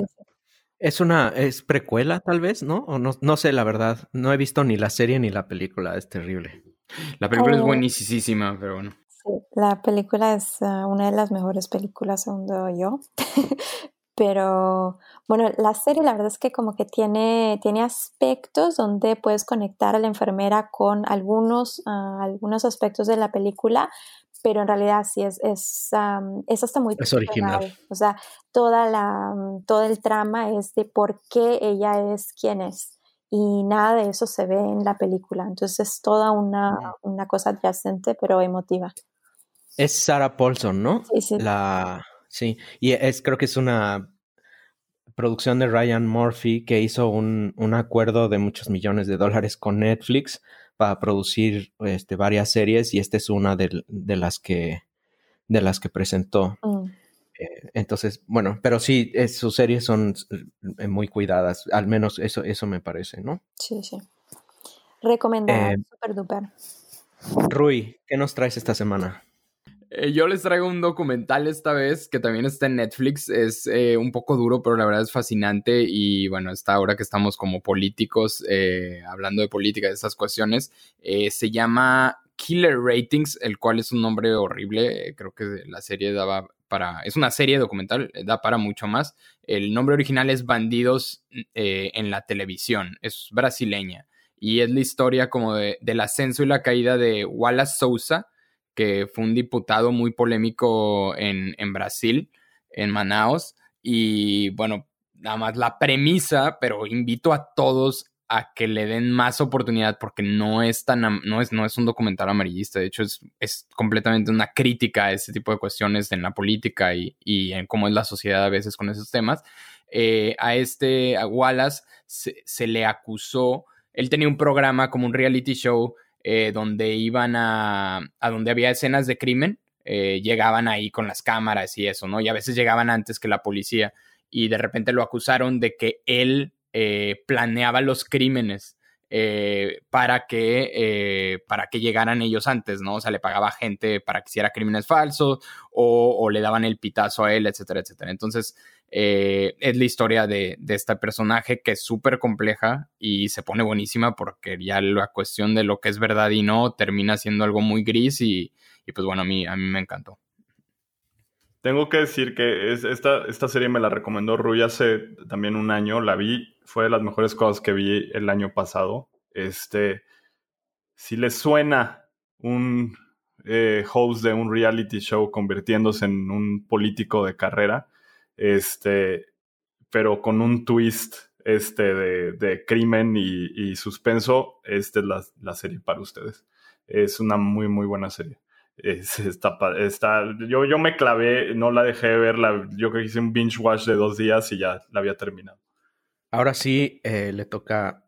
Es una, es precuela tal vez, ¿no? O no, no sé, la verdad, no he visto ni la serie ni la película, es terrible.
La película es oh. buenísima, pero bueno.
Sí, la película es ah, una de las mejores películas, según yo. Pero bueno, la serie la verdad es que como que tiene, tiene aspectos donde puedes conectar a la enfermera con algunos, ah, algunos aspectos de la película, pero en realidad sí es, es, es hasta muy...
Es original.
O sea, toda la, todo el trama es de por qué ella es quien es. Y nada de eso se ve en la película. Entonces es toda una, una cosa adyacente, pero emotiva.
Es Sarah Paulson, ¿no?
Sí, sí.
La Sí, y es, creo que es una producción de Ryan Murphy que hizo un, un acuerdo de muchos millones de dólares con Netflix para producir este, varias series y esta es una de, las que de las que presentó. Mm. Eh, entonces, bueno, pero sí, sus series son muy cuidadas, al menos eso, eso me parece, ¿no?
Sí, sí. Recomendada, eh, super duper.
Rui, ¿qué nos traes esta semana?
Eh, yo les traigo un documental esta vez que también está en Netflix. Es eh, un poco duro, pero la verdad es fascinante. Y bueno, está ahora que estamos como políticos, eh, hablando de política, de estas cuestiones, se llama Killer Ratings, el cual es un nombre horrible. creo que la serie daba para. Es una serie documental, da para mucho más. El nombre original es Bandidos en la televisión. Es brasileña. Y es la historia como de, del ascenso y la caída de Wallace Sousa que fue un diputado muy polémico en, Brasil, en Manaus. Y bueno, nada más la premisa, pero invito a todos a que le den más oportunidad porque no es tan no es, no es un documental amarillista, de hecho es, es completamente una crítica a ese tipo de cuestiones en la política y, en cómo es la sociedad a veces con esos temas. Eh, a este, a Wallace, se, le acusó, él tenía un programa como un reality show eh, donde iban a, a donde había escenas de crimen, eh, llegaban ahí con las cámaras y eso, ¿no? Y a veces llegaban antes que la policía y de repente lo acusaron de que él eh, planeaba los crímenes para, que, para que llegaran ellos antes, ¿no? O sea, le pagaba gente para que hiciera crímenes falsos o le daban el pitazo a él, etcétera, etcétera. Entonces, eh, es la historia de, de este personaje que es súper compleja y se pone buenísima porque ya la cuestión de lo que es verdad y no termina siendo algo muy gris y, pues bueno, a mí, a mí me encantó.
Tengo que decir que es, esta, esta serie me la recomendó Rui hace también un año, la vi, fue de las mejores cosas que vi el año pasado. Este, si le suena un eh, host de un reality show convirtiéndose en un político de carrera, este, pero con un twist este, de, crimen y, suspenso, esta es la, serie para ustedes. Es una muy, muy buena serie. está, está, yo, yo me clavé, no la dejé de ver, yo creo que hice un binge watch de dos días y ya la había terminado.
Ahora sí, eh, le toca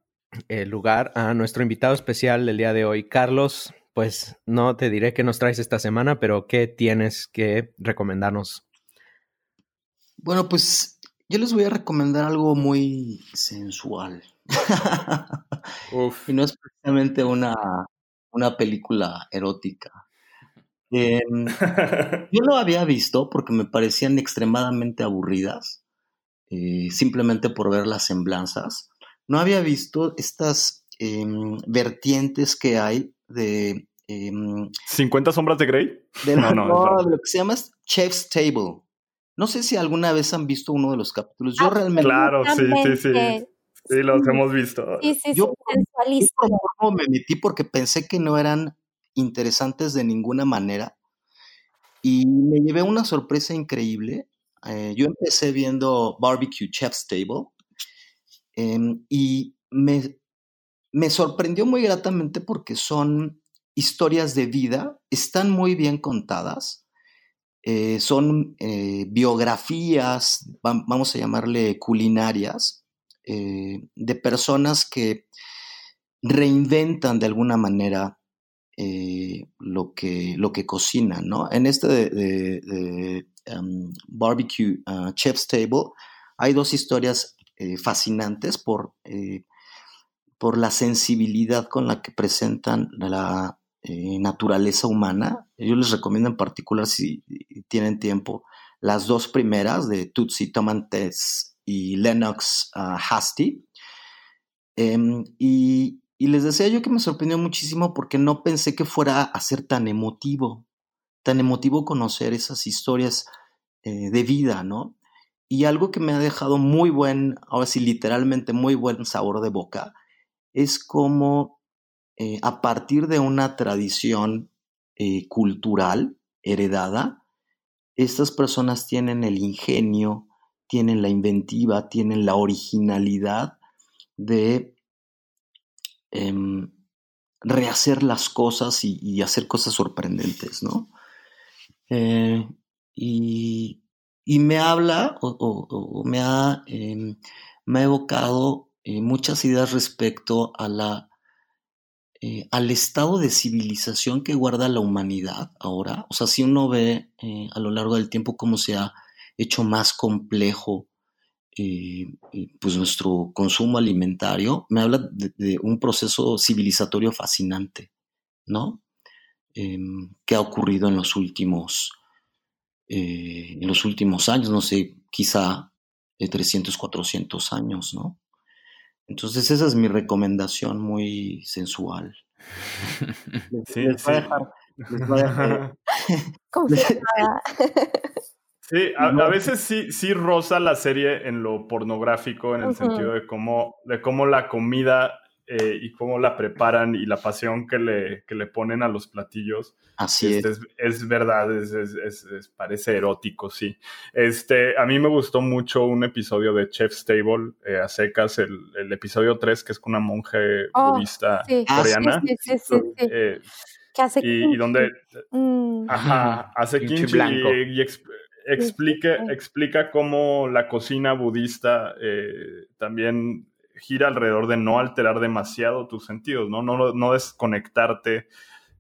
el lugar a nuestro invitado especial del día de hoy, Carlos. Pues no te diré qué nos traes esta semana, pero ¿qué tienes que recomendarnos
bueno, pues yo les voy a recomendar algo muy sensual. y no es precisamente una, una película erótica. Em, yo lo había visto porque me parecían extremadamente aburridas, eh, simplemente por ver las semblanzas. No había visto estas em, vertientes que hay de...
¿50 em, sombras de Grey?
De, no, no, de lo que se llama Chef's Table. No sé si alguna vez han visto uno de los capítulos. Yo ah, realmente.
Claro, sí, sí, sí. Sí, los hemos visto.
Sí, sí,
yo, yo me metí porque pensé que no eran interesantes de ninguna manera. Y me llevé una sorpresa increíble. eh, yo empecé viendo Barbecue Chef's Table em, y me, me sorprendió muy gratamente porque son historias de vida, están muy bien contadas, eh, son eh, biografías, vamos a llamarle culinarias, eh, de personas que reinventan de alguna manera lo, que, lo que cocinan, ¿no? En este de, em, Barbecue uh, Chef's Table hay dos historias fascinantes por por la sensibilidad con la que presentan la eh, naturaleza humana. Yo les recomiendo en particular, si tienen tiempo, las dos primeras de Tutsi Tomantes y Lennox uh, Hasty. Em, y, les decía yo que me sorprendió muchísimo porque no pensé que fuera a ser tan emotivo, tan emotivo conocer esas historias eh, de vida, ¿no? Y algo que me ha dejado muy buen, ahora sí, literalmente muy buen sabor de boca, es como eh, a partir de una tradición eh, cultural heredada, estas personas tienen el ingenio, tienen la inventiva, tienen la originalidad de em, rehacer las cosas y, hacer cosas sorprendentes, ¿no? Eh, y, me habla o, me, ha, em, me ha evocado muchas ideas respecto a la, eh, al estado de civilización que guarda la humanidad ahora. O sea, si uno ve eh, a lo largo del tiempo cómo se ha hecho más complejo pues nuestro consumo alimentario, me habla de, un proceso civilizatorio fascinante, ¿no? Em, que ha ocurrido en los últimos, en los últimos años, no sé, quizá 300, 400 años, ¿no? Entonces esa es mi recomendación muy sensual.
sí, sí. Sí, a, veces sí, sí roza la serie en lo pornográfico, en el sentido de cómo, de cómo la comida eh, y cómo la preparan y la pasión que le, que le ponen a los platillos.
Así
este, es. es. verdad, es, es, parece erótico, sí. Este, a mí me gustó mucho un episodio de Chef's Table eh, a secas, el, el, episodio 3, que es con una monje oh, budista ah, coreana. Sí, sí, sí, eh, hace y, y, donde mm. ajá, hace kimchi, blanco. y, explica, explica cómo la cocina budista también gira alrededor de no alterar demasiado tus sentidos, no, no, no desconectarte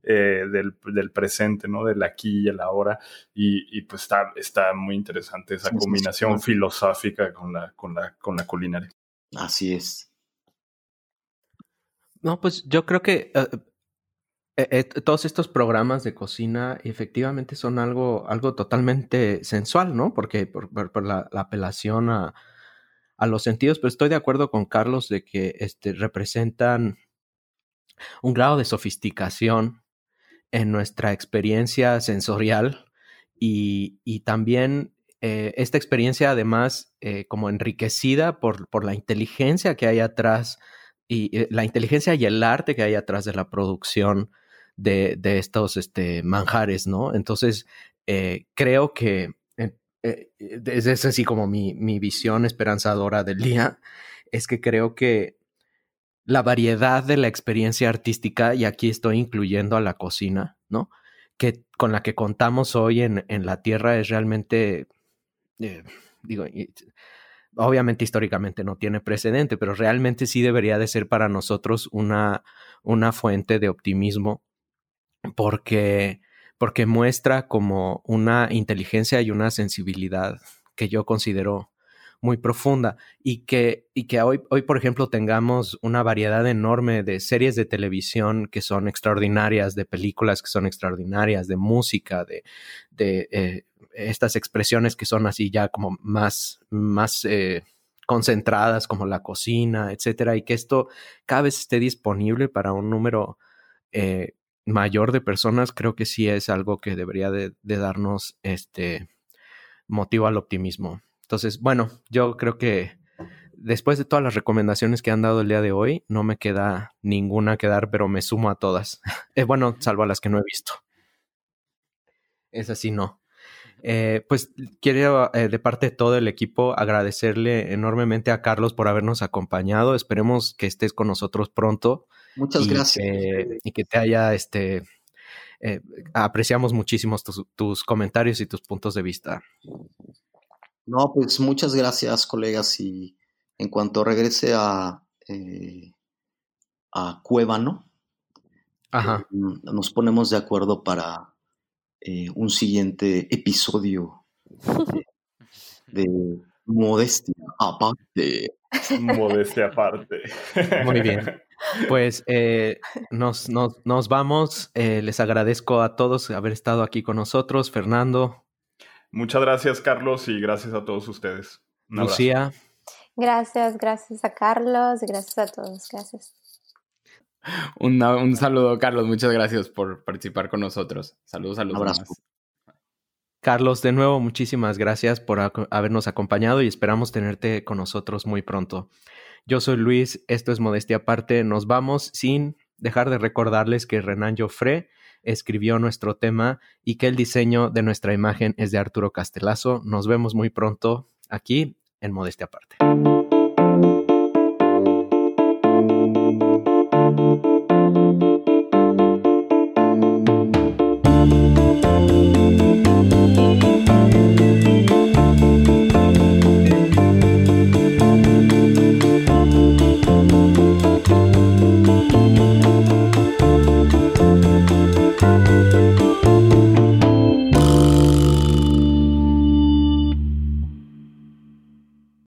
eh, del, presente, ¿no? Del aquí y el ahora. Y, pues está, está muy interesante esa combinación filosófica con la, con, la, con la culinaria.
Así es.
No, pues yo creo que eh, eh, todos estos programas de cocina efectivamente son algo, algo totalmente sensual, ¿no? Porque por, la, apelación a, a los sentidos, pero estoy de acuerdo con Carlos de que este, representan un grado de sofisticación en nuestra experiencia sensorial y, y también eh, esta experiencia además eh, como enriquecida por, por, la inteligencia que hay atrás y eh, la inteligencia y el arte que hay atrás de la producción de, de estos este, manjares, ¿no? Entonces, creo que eh, es, así como mi, mi visión esperanzadora del día, es que creo que la variedad de la experiencia artística, y aquí estoy incluyendo a la cocina, ¿no? Que con la que contamos hoy en, en la Tierra es realmente, eh, digo, obviamente históricamente no tiene precedente, pero realmente sí debería de ser para nosotros una, una fuente de optimismo, porque porque muestra como una inteligencia y una sensibilidad que yo considero muy profunda y que, y que hoy, hoy, por ejemplo, tengamos una variedad enorme de series de televisión que son extraordinarias, de películas que son extraordinarias, de música, de, de eh, estas expresiones que son así ya como más, más eh, concentradas como la cocina, etcétera, y que esto cada vez esté disponible para un número eh, mayor de personas, creo que sí es algo que debería de, darnos este motivo al optimismo. Entonces, bueno, yo creo que después de todas las recomendaciones que han dado el día de hoy, no me queda ninguna que dar, pero me sumo a todas. es bueno, salvo a las que no he visto. Es así, no. Eh, pues quiero eh, de parte de todo el equipo agradecerle enormemente a Carlos por habernos acompañado. Esperemos que estés con nosotros pronto.
Muchas gracias.
y que te haya, este, eh, apreciamos muchísimo tus, comentarios y tus puntos de vista.
No, pues muchas gracias, colegas. Y en cuanto regrese a, a Cuébano, nos ponemos de acuerdo para eh, un siguiente episodio de, Modestia Aparte.
Modestia Aparte.
Muy bien. Pues eh, nos, nos, vamos. Eh, les agradezco a todos haber estado aquí con nosotros. Fernando.
Muchas gracias, Carlos, y gracias a todos ustedes.
Lucía.
Gracias, gracias a Carlos, gracias a todos. Gracias.
un saludo, Carlos. Muchas gracias por participar con nosotros. Saludos, saludos.
Carlos, de nuevo, muchísimas gracias por habernos acompañado y esperamos tenerte con nosotros muy pronto. Yo soy Luis, esto es Modestia Aparte. Nos vamos sin dejar de recordarles que Renan Joffre escribió nuestro tema y que el diseño de nuestra imagen es de Arturo Castelazo. Nos vemos muy pronto aquí en Modestia Aparte.